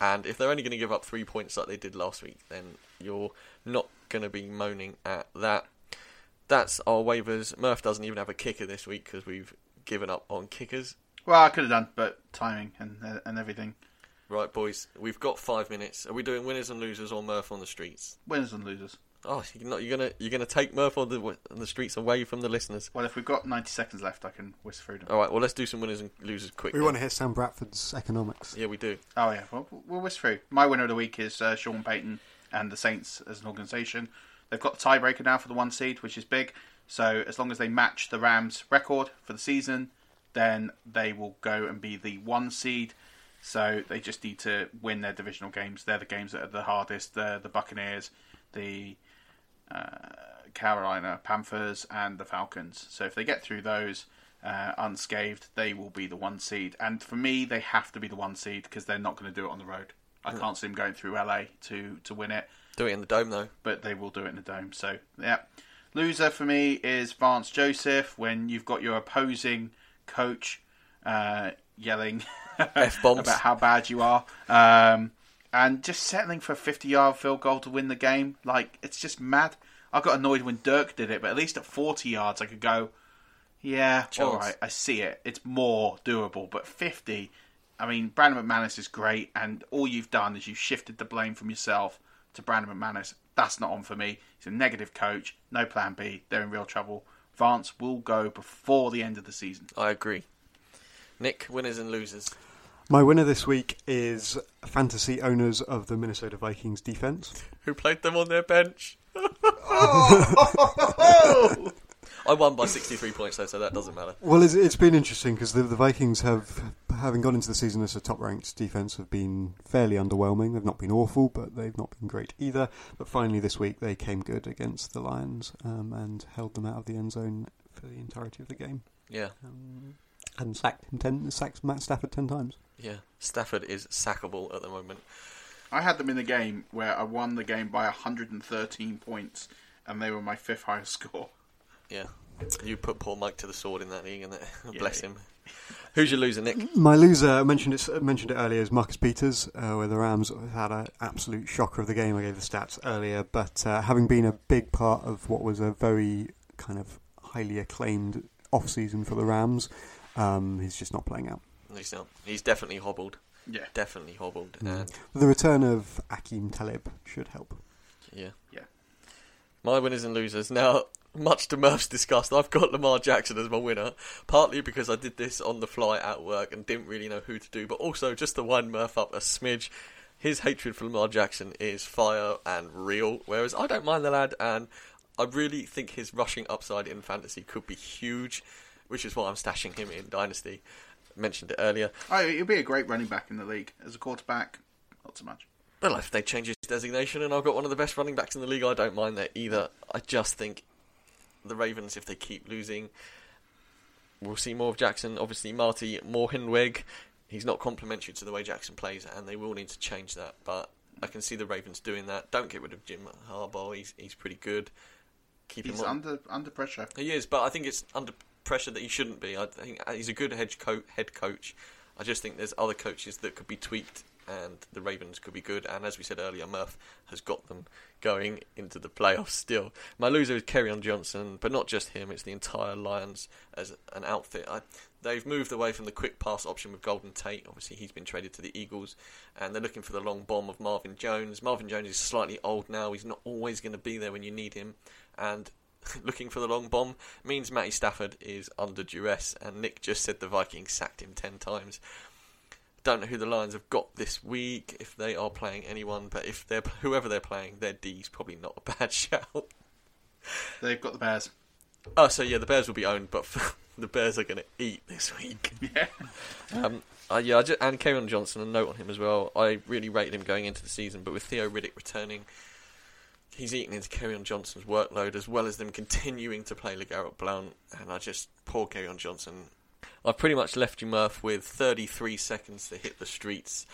And if they're only going to give up three points like they did last week, then you're not going to be moaning at that. That's our waivers. Murph doesn't even have a kicker this week because we've given up on kickers. Well, I could have done, but timing and and everything. Right, boys, we've got five minutes. Are we doing winners and losers or Murph on the streets? Winners and losers. Oh, you're, not, you're gonna you're gonna take Murph on the on the streets away from the listeners. Well, if we've got ninety seconds left, I can whisk through them. All right, well let's do some winners and losers quick. We then. want to hear Sam Bradford's economics. Yeah, we do. Oh yeah, well, we'll whisk through. My winner of the week is uh, Sean Payton and the Saints as an organisation. They've got the tiebreaker now for the one seed, which is big. So as long as they match the Rams' record for the season, then they will go and be the one seed. So they just need to win their divisional games. They're the games that are the hardest. The the Buccaneers, the uh, Carolina Panthers, and the Falcons. So if they get through those uh, unscathed, they will be the one seed. And for me, they have to be the one seed because they're not going to do it on the road. I can't see them going through LA to to win it. Do it in the dome though. But they will do it in the dome. So yeah, loser for me is Vance Joseph when you've got your opposing coach uh, yelling about how bad you are. Um, and just settling for a 50 yard field goal to win the game. Like, it's just mad. I got annoyed when Dirk did it, but at least at 40 yards, I could go, yeah, Chance. all right, I see it. It's more doable. But 50, I mean, Brandon McManus is great, and all you've done is you've shifted the blame from yourself to Brandon McManus. That's not on for me. He's a negative coach, no plan B. They're in real trouble. Vance will go before the end of the season. I agree. Nick, winners and losers. My winner this week is fantasy owners of the Minnesota Vikings defense. Who played them on their bench? Oh! I won by 63 points though, so that doesn't matter. Well, it's, it's been interesting because the, the Vikings have, having gone into the season as a top-ranked defense, have been fairly underwhelming. They've not been awful, but they've not been great either. But finally, this week they came good against the Lions um, and held them out of the end zone for the entirety of the game. Yeah. Um, and sacked him ten, sacked Matt Stafford ten times. Yeah, Stafford is sackable at the moment. I had them in a game where I won the game by 113 points, and they were my fifth highest score. Yeah, you put poor Mike to the sword in that league, and Yeah. bless him. Who's your loser, Nick? My loser, I mentioned it, mentioned it earlier, is Marcus Peters, uh, where the Rams had an absolute shocker of the game. I gave the stats earlier, but uh, having been a big part of what was a very kind of highly acclaimed off-season for the Rams, um, he's just not playing out. He's not. He's definitely hobbled. Yeah. definitely hobbled. Mm. And The return of Aqib Talib should help. yeah, Yeah. My winners and losers. Now, much to Murph's disgust, I've got Lamar Jackson as my winner. Partly because I did this on the fly at work and didn't really know who to do, but also just to wind Murph up a smidge. His hatred for Lamar Jackson is fire and real, whereas I don't mind the lad, and I really think his rushing upside in fantasy could be huge, which is why I'm stashing him in Dynasty. I Mentioned it earlier. Oh, he'll be a great running back in the league. As a quarterback, not so much. Well, if they change his designation and I've got one of the best running backs in the league, I don't mind that either. I just think the Ravens, if they keep losing, we'll see more of Jackson. Obviously, Marty Mornhinweg, he's not complimentary to the way Jackson plays, and they will need to change that. But I can see the Ravens doing that. Don't get rid of Jim Harbaugh. He's he's pretty good. Keep He's him on. under under pressure. He is, but I think it's under pressure that he shouldn't be. I think he's a good head coach. Head coach. I just think there's other coaches that could be tweaked and the Ravens could be good. And as we said earlier, Murph has got them going into the playoffs still. My loser is Kerryon Johnson, but not just him, it's the entire Lions as an outfit. I, they've moved away from the quick pass option with Golden Tate. Obviously, he's been traded to the Eagles, and they're looking for the long bomb of Marvin Jones. Marvin Jones is slightly old now, he's not always going to be there when you need him, and looking for the long bomb means Matty Stafford is under duress, and Nick just said the Vikings sacked him 10 times. Don't know who the Lions have got this week, if they are playing anyone, but if they're whoever they're playing, their D's probably not a bad shout. They've got the Bears. Oh, so yeah, the Bears will be owned, but the Bears are going to eat this week. Yeah. Um, uh, yeah, I just, and Kerryon Johnson, a note on him as well. I really rated him going into the season, but with Theo Riddick returning, he's eating into Kerryon Johnson's workload as well as them continuing to play LeGarrette Blount. And I just, poor Kerryon Johnson. I've pretty much left you, Murph, with 33 seconds to hit the streets.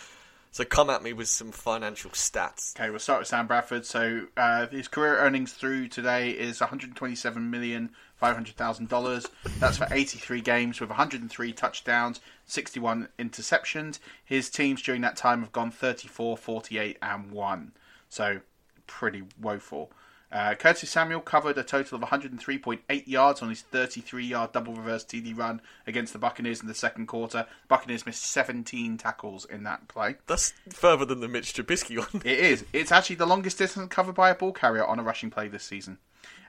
So come at me with some financial stats. Okay, we'll start with Sam Bradford. So uh, his career earnings through today is one hundred twenty-seven million five hundred thousand dollars. That's for eighty-three games with one hundred and three touchdowns, sixty-one interceptions. His teams during that time have gone 34, 48, and one. So pretty woeful. Uh, Curtis Samuel covered a total of 103.8 yards on his 33-yard double reverse TD run against the Buccaneers in the second quarter. Buccaneers missed 17 tackles in that play. That's further than the Mitch Trubisky one. It is. It's actually the longest distance covered by a ball carrier on a rushing play this season.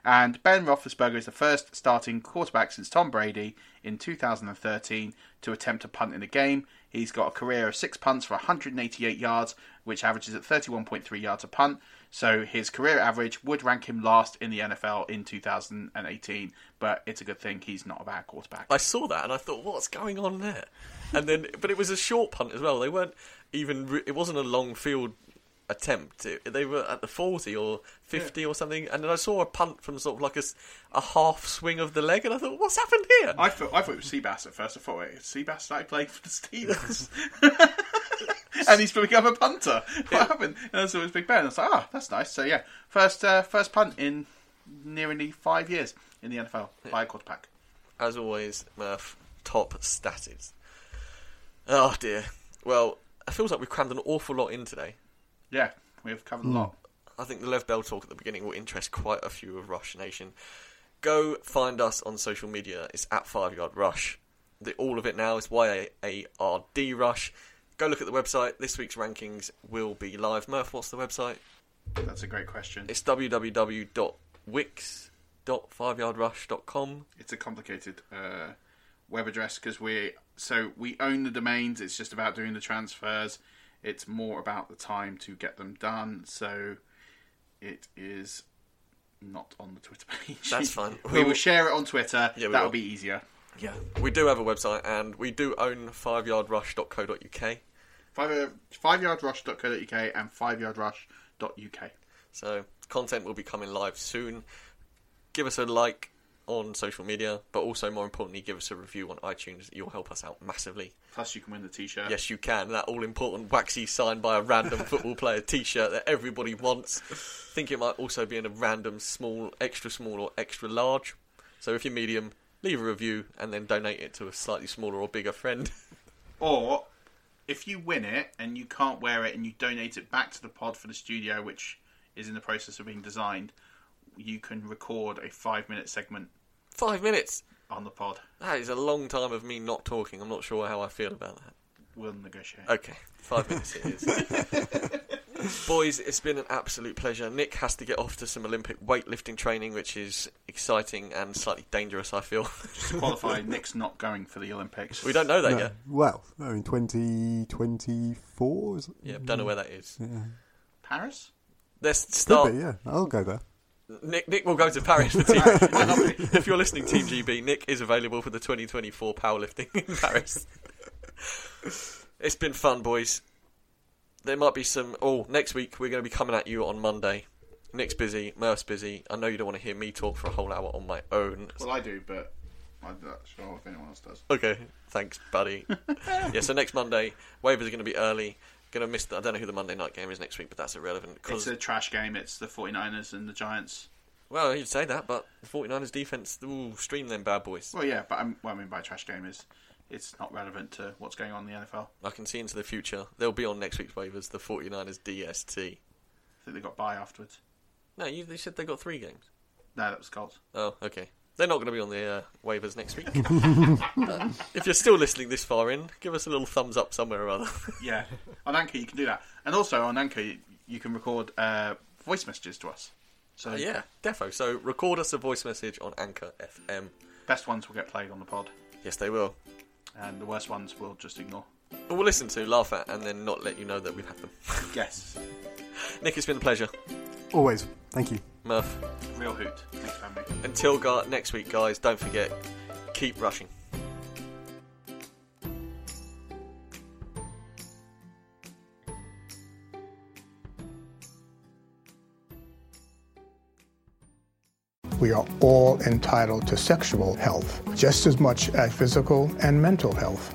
And Ben Roethlisberger is the first starting quarterback since Tom Brady in 2013 to attempt a punt in a game. He's got a career of six punts for 188 yards, which averages at 31.3 yards a punt. So his career average would rank him last in the NFL in 2018, but it's a good thing he's not a bad quarterback. I saw that and I thought, what's going on there? And then, but it was a short punt as well. They weren't even. It wasn't a long field attempt. It, they were at the forty or fifty or something. And then I saw a punt from sort of like a half swing of the leg, and I thought, what's happened here? I thought I thought it was Seabass at first. I thought wait, Seabass started playing for the Steelers, and he's become a punter. What happened? And I saw it was Big Ben. I was like, ah, that's nice. So yeah, first uh, first punt in nearly five years in the NFL by a quarterback. As always, Murph, top status. Oh dear. Well, it feels like we've crammed an awful lot in today. Yeah, we've covered a lot. I think the Lev Bell talk at the beginning will interest quite a few of Rush Nation. Go find us on social media. It's at Five Yard Rush. The, all of it now is Y A A R D Rush. Go look at the website. This week's rankings will be live. Murph, what's the website? That's a great question. It's www.wix.fiveyardrush.com. It's a complicated uh, web address because we so we own the domains. It's just about doing the transfers. It's more about the time to get them done. So it is not on the Twitter page. That's fine. we will share it on Twitter. Yeah, That'll will. be easier. Yeah, we do have a website and we do own fiveyardrush.co.uk. Five, uh, fiveyardrush.co.uk and fiveyardrush.uk. So content will be coming live soon. Give us a like on social media, but also more importantly, give us a review on iTunes. You'll help us out massively. Plus, you can win the T-shirt. Yes, you can. That all important waxy signed by a random football player T-shirt that everybody wants. I think it might also be in a random small, extra small, or extra large. So if you're medium, leave a review and then donate it to a slightly smaller or bigger friend. Or if you win it and you can't wear it and you donate it back to the pod for the studio, which is in the process of being designed, you can record a five-minute segment Five minutes. on the pod. That is a long time of me not talking. I'm not sure how I feel about that. We'll negotiate. Okay, five minutes it is. Boys, it's been an absolute pleasure. Nick has to get off to some Olympic weightlifting training, which is exciting and slightly dangerous, I feel. to qualify, Nick's not going for the Olympics. We don't know that No. yet. Well, no, in 2024, is it? Yeah, don't know where that is. Yeah. Paris? Let's Could start. be, yeah. I'll go there. Nick, Nick will go to Paris for team. if you're listening, Team GB, Nick is available for the 2024 powerlifting in Paris. it's been fun, boys. There might be some. Oh, next week we're going to be coming at you on Monday. Nick's busy, Murph's busy. I know you don't want to hear me talk for a whole hour on my own. Well, I do, but I'm not sure if anyone else does. Okay, thanks, buddy. yeah, so next Monday, waivers are going to be early. Going to miss. The, I don't know who the Monday night game is next week, but that's irrelevant. Cause... It's a trash game. It's the 49ers and the Giants. well, you'd say that, but the 49ers defense will stream them bad boys. Well, yeah, but I'm, what I mean by trash game is it's not relevant to what's going on in the NFL. I can see into the future. They'll be on next week's waivers, the 49ers DST. I think they got bye afterwards. No, you, they said they got three games. No, that was Colts. Oh, okay. They're not going to be on the uh, waivers next week. But if you're still listening this far in, give us a little thumbs up somewhere or other. yeah, on Anchor you can do that, and also on Anchor you, you can record uh, voice messages to us. So Uh, yeah, defo. So record us a voice message on Anchor FM. best ones will get played on the pod, Yes, they will. and the worst ones we'll just ignore. But we'll listen to, laugh at, and then not let you know that we've had them. Yes, Nick, it's been a pleasure. Always. Thank you. Murph. real hoot. Thanks for having me. Until gar- next week, guys, don't forget, keep rushing. We are all entitled to sexual health, just as much as physical and mental health.